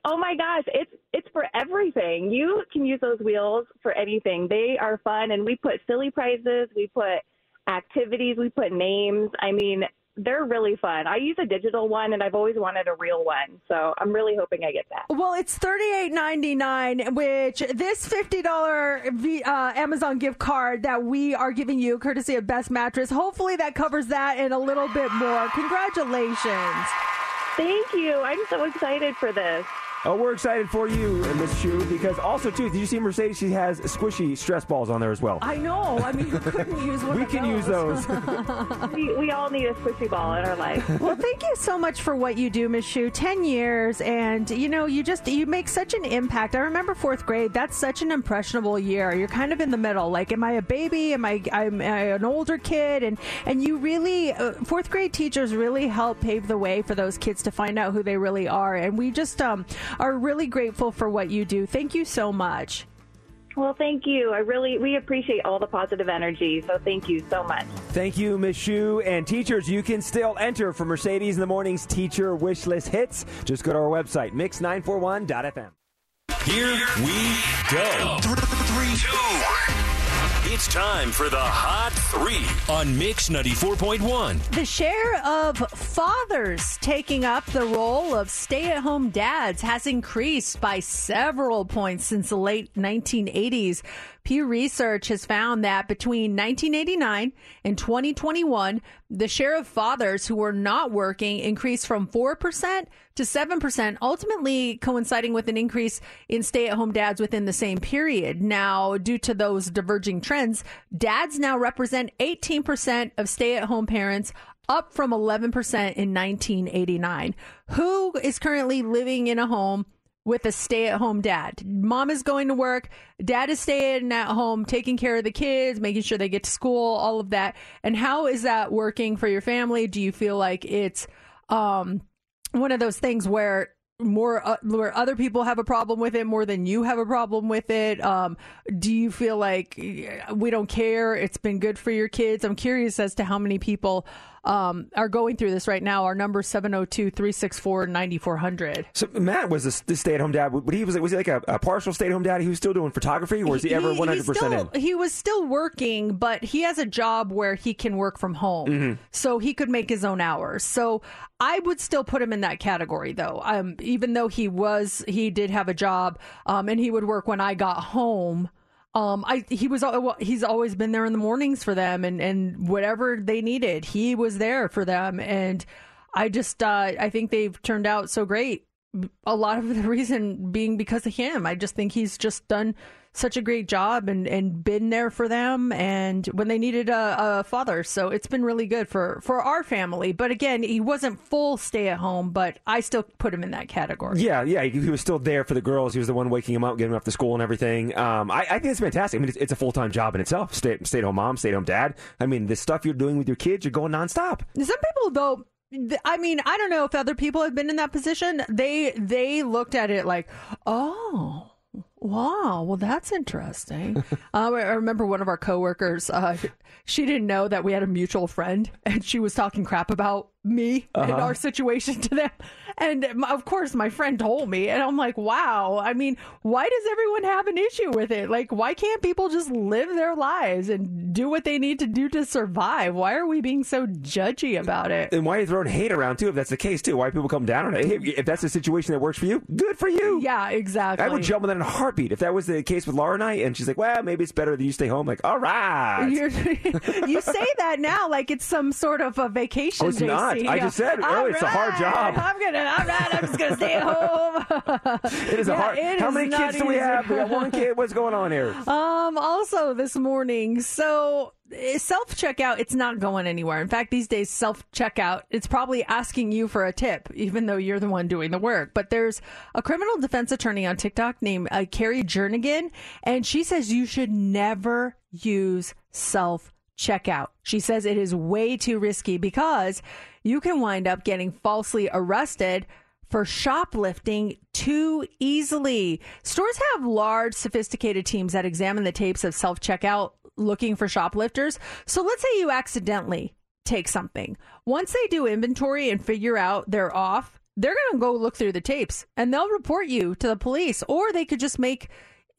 Oh my gosh, it's it's for everything. You can use those wheels for anything. They are fun, and we put silly prizes, we put activities, we put names. I mean, they're really fun. I use a digital one, and I've always wanted a real one, so I'm really hoping I get that. Well, it's thirty eight ninety nine, which this fifty dollar uh, Amazon gift card that we are giving you, courtesy of Best Mattress. Hopefully, that covers that and a little bit more. Congratulations! Thank you. I'm so excited for this. Oh, we're excited for you, uh, Miss Shu, because also too, did you see Mercedes? She has squishy stress balls on there as well. I know. I mean, who couldn't use one? we of can use those. we, we all need a squishy ball in our life. well, thank you so much for what you do, Miss Shu. Ten years, and you know, you just you make such an impact. I remember fourth grade. That's such an impressionable year. You're kind of in the middle. Like, am I a baby? Am I I'm an older kid? And and you really uh, fourth grade teachers really help pave the way for those kids to find out who they really are. And we just um are really grateful for what you do. Thank you so much. Well, thank you. I really we appreciate all the positive energy. So thank you so much. Thank you, Miss Shu. And teachers, you can still enter for Mercedes in the Morning's teacher wish list hits. Just go to our website, mix941.fm. Here we go. Three, two. It's time for the Hot Three on Mix 94.1. The share of fathers taking up the role of stay at home dads has increased by several points since the late 1980s. Pew Research has found that between 1989 and 2021, the share of fathers who were not working increased from 4% to 7%, ultimately coinciding with an increase in stay at home dads within the same period. Now, due to those diverging trends, dads now represent 18% of stay at home parents, up from 11% in 1989. Who is currently living in a home with a stay at home dad. Mom is going to work, dad is staying at home, taking care of the kids, making sure they get to school, all of that. And how is that working for your family? Do you feel like it's um, one of those things where more uh, where other people have a problem with it more than you have a problem with it um, do you feel like uh, we don't care it's been good for your kids i'm curious as to how many people um, are going through this right now our number is 702-364-9400 So Matt was a, the stay-at-home dad. But he was was he like a, a partial stay-at-home dad? He was still doing photography, or was he, ever one hundred he's percent still- in? He was still working, but he has a job where he can work from home, Mhm. so he could make his own hours. So I would still put him in that category, though. Um, even though he was, he did have a job, um, and he would work when I got home. Um, I he was well, he's always been there in the mornings for them, and and whatever they needed, he was there for them, and I just uh, I think they've turned out so great a lot of the reason being because of him. I just think he's just done such a great job and, and been there for them and when they needed a, a father. So it's been really good for, for our family. But again, he wasn't full stay at home, but I still put him in that category. Yeah, yeah, he, he was still there for the girls. He was the one waking them up, getting them off to school, and everything. Um, I, I think it's fantastic. I mean, it's, it's a full time job in itself. Stay stay at home mom, stay at home dad. I mean, the stuff you're doing with your kids, you're going nonstop. Some people though I mean, I don't know if other people have been in that position. They they looked at it like, "Oh, wow, well that's interesting." um, I remember one of our coworkers. Uh, she didn't know that we had a mutual friend, and she was talking crap about me and Uh-huh. our situation to them. And of course, my friend told me, and I'm like, "Wow." I mean, why does everyone have an issue with it? Like, why can't people just live their lives and do what they need to do to survive? Why are we being so judgy about it? And why are you throwing hate around too? If that's the case too, why people come down on it? If that's a situation that works for you, good for you. Yeah, exactly. I would jump on that in a heartbeat. If that was the case with Laura and I, and she's like, "Well, maybe it's better that you stay home." Like, all right. You're, say that now like it's some sort of a vacation. Oh, it's not. JC. I just said earlier, it's a hard right, job. I'm gonna. I'm not. I'm just gonna stay at home. It is a Yeah, hard. it How many kids do we have? We got one kid. What's going on here? Um. Also, this morning, so self checkout, it's not going anywhere. In fact, these days, self checkout, it's probably asking you for a tip, even though you're the one doing the work. But there's a criminal defense attorney on TikTok named uh, Carrie Jernigan, and she says you should never use self checkout. She says it is way too risky because you can wind up getting falsely arrested for shoplifting too easily. Stores have large, sophisticated teams that examine the tapes of self checkout looking for shoplifters. So let's say you accidentally take something. Once they do inventory and figure out they're off, they're going to go look through the tapes and they'll report you to the police or they could just make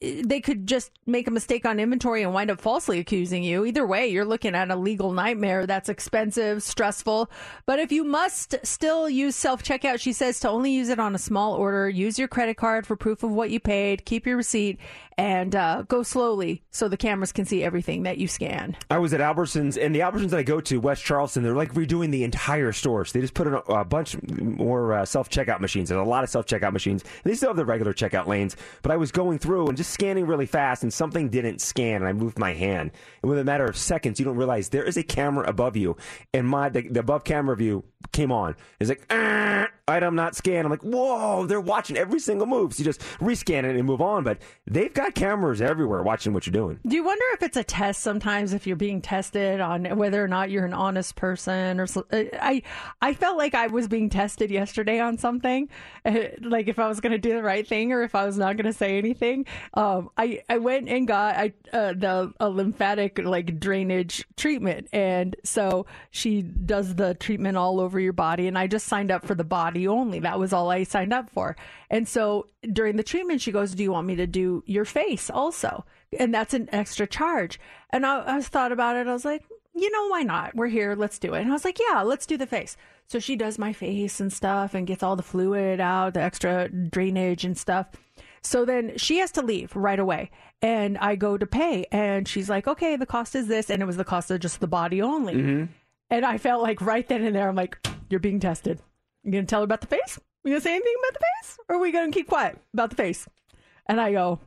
they could just make a mistake on inventory and wind up falsely accusing you. Either way, you're looking at a legal nightmare that's expensive, stressful. But if you must still use self checkout, she says to only use it on a small order. Use your credit card for proof of what you paid. Keep your receipt and uh, go slowly so the cameras can see everything that you scan. I was at Albertsons, and the Albertsons that I go to, West Charleston, they're like redoing the entire store. So they just put in a, a bunch more uh, self checkout machines. There's a lot of self checkout machines. They still have the regular checkout lanes. But I was going through and just scanning really fast, and something didn't scan, and I moved my hand. And within a matter of seconds, you don't realize there is a camera above you, and my the, the above camera view came on. It's like "Ah, item not scanned. I'm like, whoa, they're watching every single move. So you just rescan it and move on. But they've got cameras everywhere watching what you're doing. Do you wonder if it's a test sometimes if you're being tested on whether or not you're an honest person or uh, I I felt like I was being tested yesterday on something like if I was going to do the right thing or if I was not going to say anything. Um I I went and got I uh, the a lymphatic like drainage treatment and so she does the treatment all over your body and I just signed up for the body only. That was all I signed up for. And so during the treatment she goes, "Do you want me to do your face also?" And that's an extra charge. And I, I thought about it. I was like, you know, why not? We're here. Let's do it. And I was like, yeah, let's do the face. So she does my face and stuff and gets all the fluid out, the extra drainage and stuff. So then she has to leave right away. And I go to pay. And she's like, okay, the cost is this. And it was the cost of just the body only. Mm-hmm. And I felt like right then and there, I'm like, you're being tested. You to tell her about the face? You to say anything about the face? Or are we to keep quiet about the face? And I go,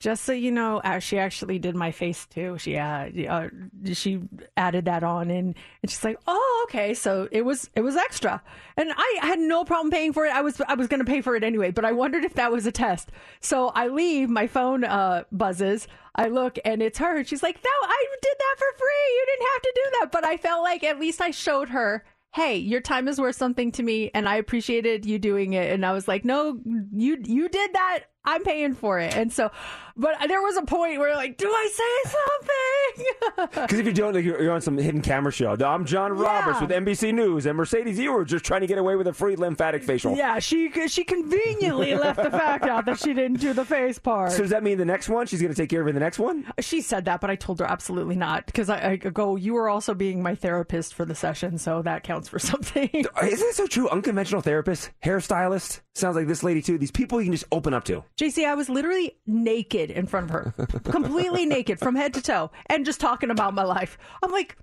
Just so you know, she actually did my face too. She uh, uh, she added that on, and, and she's like, "Oh, okay." So it was it was extra, and I had no problem paying for it. I was I was going to pay for it anyway, but I wondered if that was a test. So I leave, my phone uh, buzzes. I look, and it's her. She's like, "No, I did that for free. You didn't have to do that." But I felt like at least I showed her hey your time is worth something to me and i appreciated you doing it and i was like no you you did that i'm paying for it and so but there was a point where like do i say something Because if you don't, like, you're you're on some hidden camera show. I'm John Roberts with NBC News, and Mercedes, you were just trying to get away with a free lymphatic facial. yeah she she conveniently left the fact out that she didn't do the face part So does that mean the next one she's going to take care of in the next one? she said that but i told her absolutely not because I, I go you were also being my therapist for the session so that counts for something Isn't that so true? Unconventional therapist, hairstylist. Sounds like this lady too. These people you can just open up to. JC, I was literally naked in front of her, completely naked from head to toe, and just talking about my life. I'm like,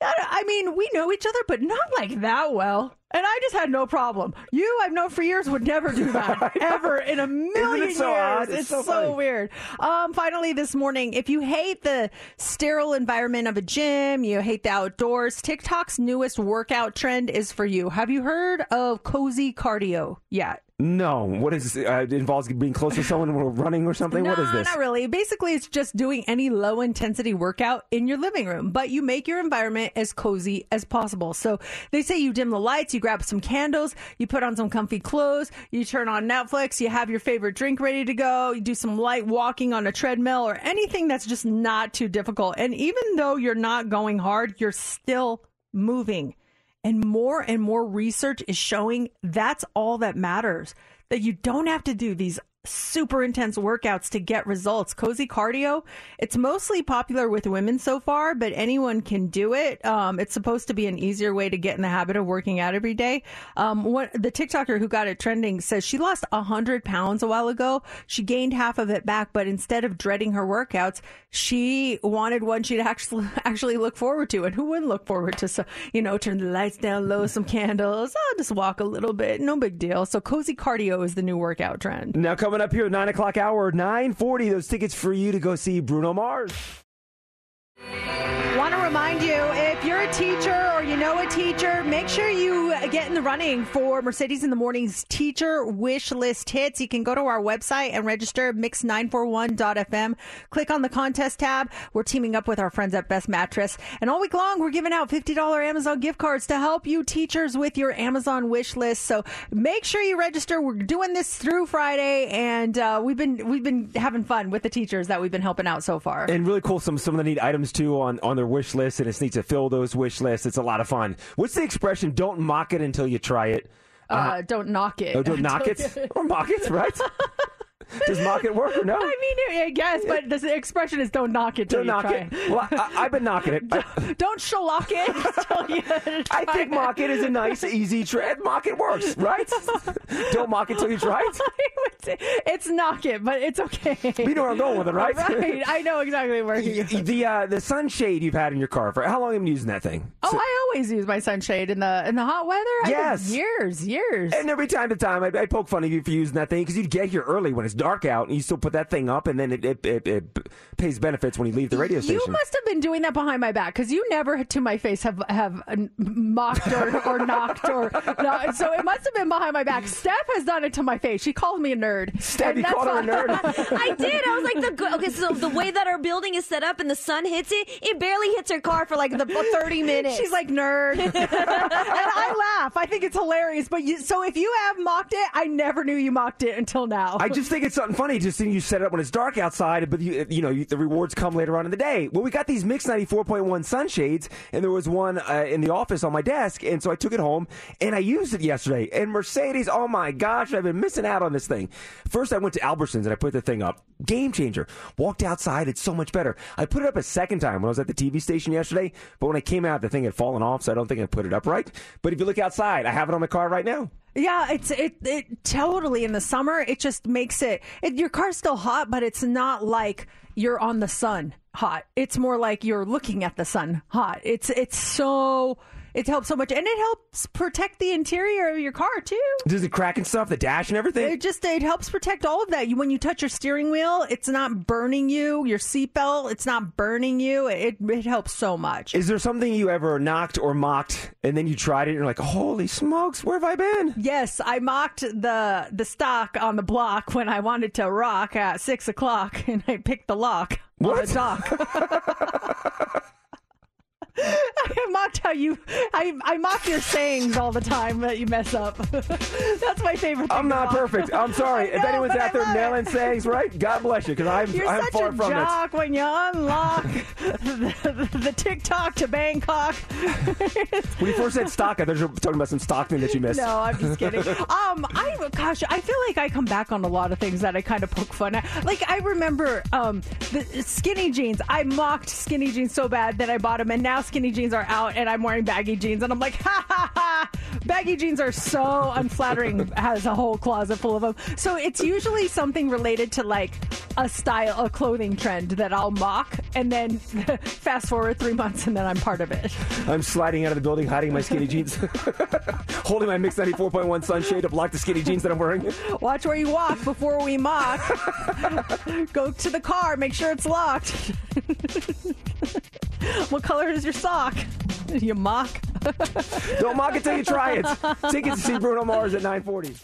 I mean, we know each other, but not like that well. And I just had no problem. You, I've known for years, would never do that ever in a million so years. odd? It's, It's so so, weird. Um, finally, this morning, if you hate the sterile environment of a gym, you hate the outdoors, TikTok's newest workout trend is for you. Have you heard of cozy cardio yet? No, what is uh, it involves being close to someone while running or something? No, what is this? not really. Basically, it's just doing any low intensity workout in your living room, but you make your environment as cozy as possible. So they say you dim the lights, you grab some candles, you put on some comfy clothes, you turn on Netflix, you have your favorite drink ready to go, you do some light walking on a treadmill or anything that's just not too difficult. And even though you're not going hard, you're still moving. And more and more research is showing that's all that matters. That you don't have to do these super intense workouts to get results. Cozy cardio, it's mostly popular with women so far, but anyone can do it. Um, it's supposed to be an easier way to get in the habit of working out every day. Um, what the TikToker who got it trending says she lost hundred pounds a while ago. She gained half of it back, but instead of dreading her workouts, she wanted one she'd actually actually look forward to. And who wouldn't look forward to? You know, turn the lights down low, some candles. I'll just walk a little bit, no big deal. So cozy cardio is the new workout trend. Now coming up here, at nine o'clock hour, nine forty. Those tickets for you to go see Bruno Mars. Want to remind you if you're a teacher or you know a teacher, make sure you get in the running for Mercedes in the Morning's teacher wish list hits. You can go to our website and register mix941.fm. Click on the contest tab. We're teaming up with our friends at Best Mattress. And all week long, we're giving out $50 Amazon gift cards to help you teachers with your Amazon wish list. So make sure you register. We're doing this through Friday, and uh, we've been we've been having fun with the teachers that we've been helping out so far. And really cool, some some of the neat items too on, on their wish list, and it's neat to fill those wish lists. It's a lot of fun. What's the expression? Don't mock it until you try it. Uh, don't knock it. Oh, don't knock it or mock it, right? Does mock it work or no? I mean, I guess, but the expression is "don't knock it till Don't you knock try it. Well, I, I've been knocking it. Don't shellac it till you I think mock it is a nice, easy trend. Mock it works, right? Don't mock it till you try it. It's knock it, but it's okay. You know where I'm going with it, right? Right. I know exactly where you. the uh, the sunshade you've had in your car for how long have you been using that thing? Oh, I always use my sunshade in the in the hot weather. Yes. years, years. And every time to time, I, I poke fun of you for using that thing because you'd get here early when it's dark out, and you still put that thing up, and then it it, it, it pays benefits when you leave the radio station. You must have been doing that behind my back because you never, to my face, have have mocked or, or knocked or no, so it must have been behind my back. Steph has done it to my face. She called me a nerd. Steph, you called her a nerd? I did. I was like, the. Okay, so the way that our building is set up and the sun hits it, it barely hits her car for like the 30 minutes. She's like nerd, and I laugh. I think it's hilarious. But you, so if you have mocked it, I never knew you mocked it until now. I just think it's something funny. Just seeing you set it up when it's dark outside, but you, you know you, the rewards come later on in the day. Well, we got these Mix ninety four point one sunshades, and there was one uh, in the office on my desk, and so I took it home and I used it yesterday. And Mercedes, oh my gosh, I've been missing out on this thing. First, I went to Albertsons and I put the thing up. Game changer. Walked outside, it's so much better. I put it up a second time when I was at the TV station yesterday, but when I came out, the thing had fallen off, so I don't think I put it up right. But if you look outside, I have it on my car right now. Yeah, it's it it totally in the summer. It just makes it, it your car's still hot, but it's not like you're on the sun hot. It's more like you're looking at the sun hot. It's it's so it helps so much, and it helps protect the interior of your car too. Does it crack and stuff? The dash and everything? It just it helps protect all of that. You when you touch your steering wheel, it's not burning you. Your seatbelt, it's not burning you. It it helps so much. Is there something you ever knocked or mocked and then you tried it and you're like, holy smokes, where have I been? Yes, I mocked the the stock on the block when I wanted to rock at six o'clock, and I picked the lock on the dock. I mocked how you. I I mock your sayings all the time that you mess up. That's my favorite. Thing I'm not mock. perfect. I'm sorry. I if anyone's out there nailing it. sayings right, God bless you, because I'm, You're I'm such far a from it. jock when you unlock the, the, the TikTok to Bangkok. When you first said stock, I thought you were talking about some stock thing that you missed. No, I'm just kidding. Um, I gosh, I feel like I come back on a lot of things that I kind of poke fun at. Like I remember um the skinny jeans. I mocked skinny jeans so bad that I bought them, and now skinny jeans are out, and I'm wearing baggy jeans, and I'm like, ha ha ha! Baggy jeans are so unflattering. Has a whole closet full of them. So it's usually something related to like a style, a clothing trend that I'll mock, and then fast forward three months, and then I'm part of it. I'm sliding out of the building, hiding my skinny jeans, holding my Mix 94.1 sunshade to block the skinny jeans that I'm wearing. Watch where you walk before we mock. Go to the car, make sure it's locked. what color is your sock? You mock. Don't mock it till you try it. Tickets to see Bruno Mars at 940.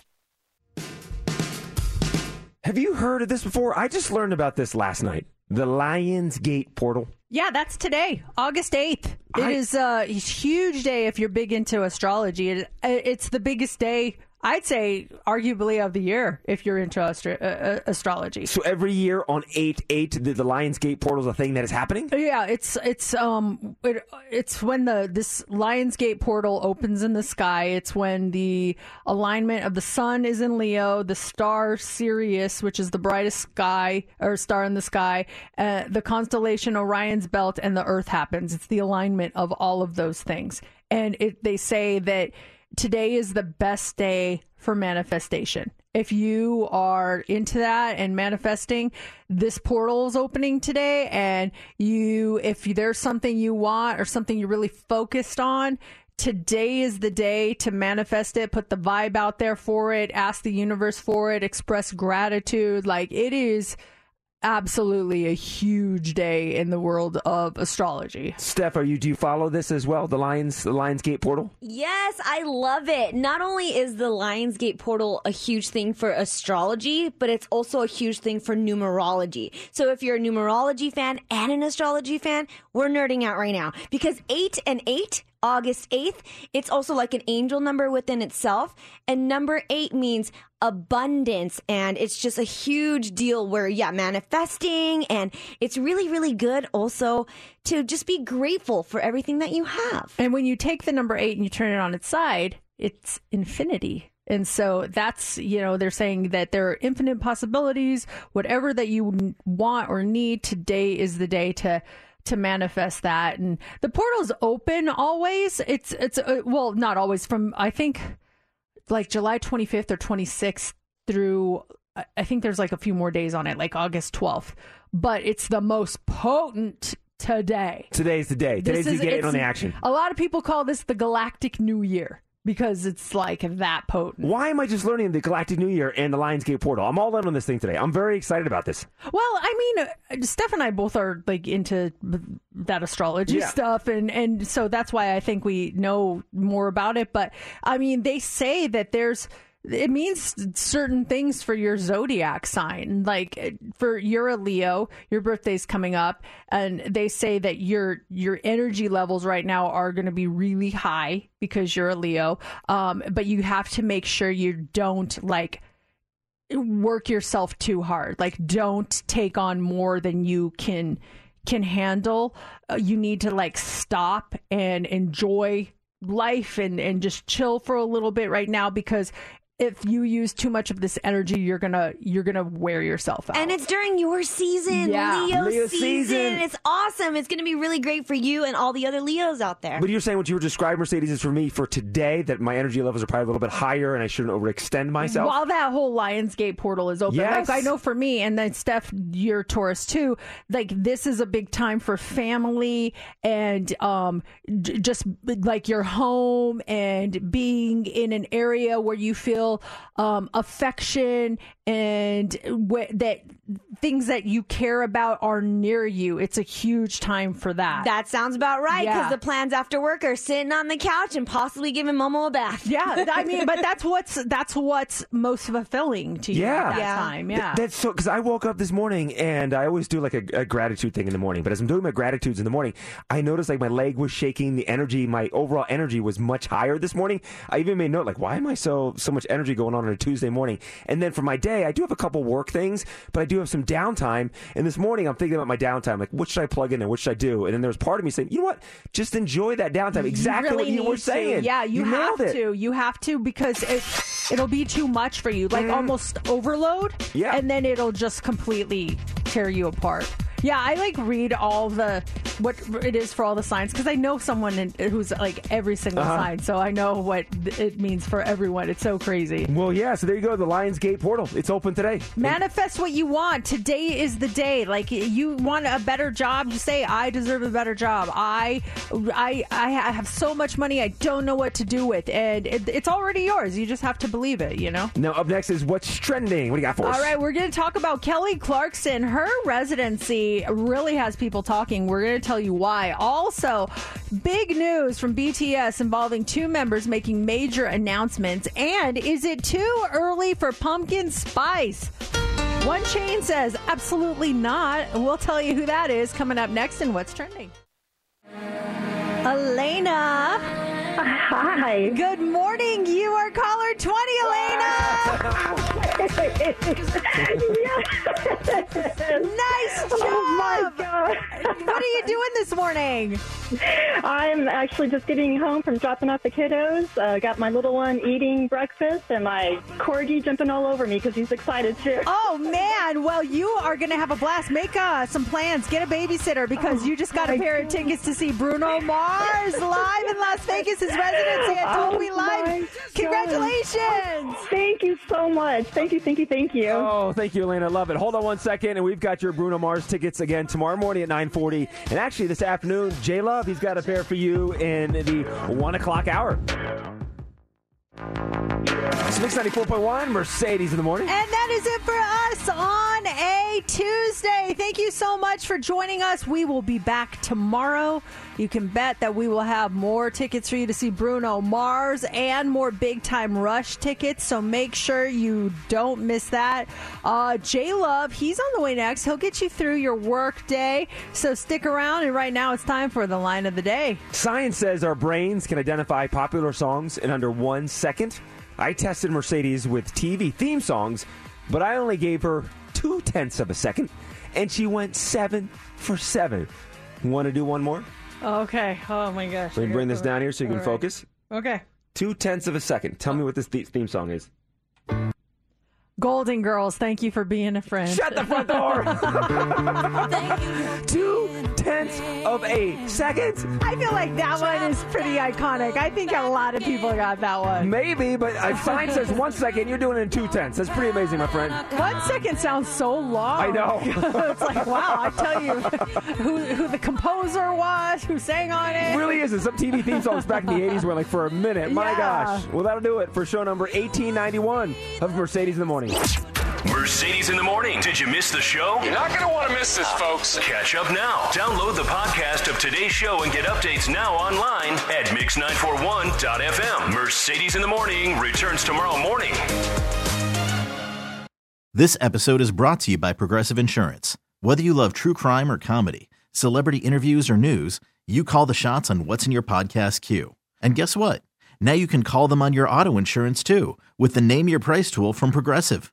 Have you heard of this before? I just learned about this last night. The Lionsgate portal. Yeah, that's today, August 8th. It is a huge day if you're big into astrology. It, it's the biggest day, I'd say, arguably of the year if you're into astro- uh, uh, astrology. So every year on 8 8, the, the Lionsgate portal is a thing that is happening? Yeah, it's it's um it, it's when the this Lionsgate portal opens in the sky. It's when the alignment of the sun is in Leo, the star Sirius, which is the brightest sky or star in the sky, uh, the constellation Orion's belt, and the Earth happens. It's the alignment of all of those things, and it they say that today is the best day for manifestation. If you are into that and manifesting, this portal is opening today. And you, if there's something you want or something you're really focused on, today is the day to manifest it. Put the vibe out there for it. Ask the universe for it. Express gratitude. Like it is absolutely a huge day in the world of astrology. Steph, are you do you follow this as well? The Lions the Lionsgate portal? Yes, I love it. Not only is the Lionsgate portal a huge thing for astrology, but it's also a huge thing for numerology. So if you're a numerology fan and an astrology fan, we're nerding out right now because 8 and 8 August 8th. It's also like an angel number within itself. And number eight means abundance. And it's just a huge deal where, yeah, manifesting. And it's really, really good also to just be grateful for everything that you have. And when you take the number eight and you turn it on its side, it's infinity. And so that's, you know, they're saying that there are infinite possibilities. Whatever that you want or need, today is the day to to manifest that. And the portal's open always. It's it's uh, well, not always. From I think like July 25th or 26th through I- think there's like a few more days on it, like August 12th. But it's the most potent today. Today's the day. Today's the in on the action. A lot of people call this the Galactic New Year because it's like that potent. Why am I just learning the Galactic New Year and the Lionsgate portal? I'm all in on this thing today. I'm very excited about this. Well, I mean, uh, Steph and I both are like into that astrology Yeah. stuff, and and so that's why I think we know more about it. But I mean, they say that there's. It means certain things for your zodiac sign. Like uh, for you're a Leo, your birthday's coming up, and they say that your your energy levels right now are going to be really high because you're a Leo. Um, but you have to make sure you don't like work yourself too hard. Like don't take on more than you can can handle. Uh, you need to like stop and enjoy life and and just chill for a little bit right now because if you use too much of this energy, you're gonna you're gonna wear yourself out. And it's during your season, Yeah. Leo, Leo season. season. It's awesome. It's going to be really great for you and all the other Leos out there. But you're saying what you were describing, Mercedes, is for me for today that my energy levels are probably a little bit higher and I shouldn't overextend myself. While that whole Lionsgate portal is open, Yes. like I know for me, and then Steph, you're Taurus too. Like this is a big time for family and um, j- just like your home and being in an area where you feel um, affection and wh- that things that you care about are near you. It's a huge time for that. That sounds about right because Yeah. the plans after work are sitting on the couch and possibly giving Momo a bath. Yeah, I mean, but that's what's that's what's most fulfilling to you Yeah. at that Yeah. time. Th- Yeah. that's so because I woke up this morning and I always do like a, a gratitude thing in the morning. But as I'm doing my gratitudes in the morning, I noticed like my leg was shaking. The energy, my overall energy was much higher this morning. I even made note like, why am I so so much energy going on on a Tuesday morning? And then for my day, I do have a couple work things, but I do have some downtime. And this morning, I'm thinking about my downtime. Like, what should I plug in and what should I do? And then there was part of me saying, you know what? Just enjoy that downtime. Exactly really what you were to. saying. Yeah, you, have to. You have to because it it'll be too much for you, like mm-hmm. almost overload. Yeah. and then it'll just completely tear you apart. Yeah, I like read all the what it is for all the signs because I know someone in, who's like every single Uh-huh. sign, so I know what it means for everyone. It's so crazy. Well, yeah. So there you go. The Lionsgate portal. It's open today. Manifest what you want. Today is the day. Like you want a better job, you say, "I deserve a better job." I, I, I have so much money, I don't know what to do with, and it, it's already yours. You just have to believe it. You know. Now, up next is what's trending. What do you got for us? All right, we're going to talk about Kelly Clarkson. Her residency really has people talking. We're going to tell you why. Also, big news from BTS involving two members making major announcements. And is it too early for pumpkin spice? One chain says absolutely not. We'll tell you who that is coming up next and what's trending. Elena. Hi. Good morning. You are caller 20, Elena. nice job. Oh my god. What are you doing this morning? I'm actually just getting home from dropping off the kiddos. Uh, got my little one eating breakfast and my corgi jumping all over me because he's excited too. Oh man! Well, you are going to have a blast. Make uh, some plans. Get a babysitter because you just got a pair of tickets to see Bruno Mars live in Las Vegas. His residency at Oh Dolby my Live. Congratulations! Oh, thank you so much. Thank you, thank you, thank you. Oh, thank you, Elena. Love it. Hold on one second, and we've got your Bruno Mars tickets again tomorrow morning at 9:40, and actually this afternoon, J Love, he's got a pair for you in the one o'clock hour. It's Mix 94.1, Mercedes in the morning. And that is it for us on a Tuesday. Thank you so much for joining us. We will be back tomorrow. You can bet that we will have more tickets for you to see Bruno Mars and more big time rush tickets. So make sure you don't miss that. Uh, J Love, he's on the way next. He'll get you through your work day. So stick around. And right now it's time for the line of the day. Science says our brains can identify popular songs in under one second. I tested Mercedes with TV theme songs, but I only gave her two tenths of a second, and she went seven for seven. Want to do one more? Oh, okay. Oh my gosh. Let me bring this down here so you can right. focus. Okay. Two tenths of a second. Tell me what this theme song is. Golden Girls, thank you for being a friend. Shut the front door. Two tenths of a second. I feel like that one is pretty iconic. I think a lot of people got that one. Maybe, but a sign says one second. You're doing it in two tenths. That's pretty amazing, my friend. One second sounds so long. I know. it's like, wow, I tell you who, who the composer was, who sang on it. It really isn't. Some TV theme songs back in the 80s were like for a minute. My Yeah. gosh. Well, that'll do it for show number 1891 of Mercedes in the Morning. Mercedes in the morning. Did you miss the show? You're not going to want to miss this, folks. Catch up now. Download the podcast of today's show and get updates now online at mix941.fm. Mercedes in the morning returns tomorrow morning. This episode is brought to you by Progressive Insurance. Whether you love true crime or comedy, celebrity interviews or news, you call the shots on what's in your podcast queue. And guess what? Now you can call them on your auto insurance too with the Name Your Price tool from Progressive.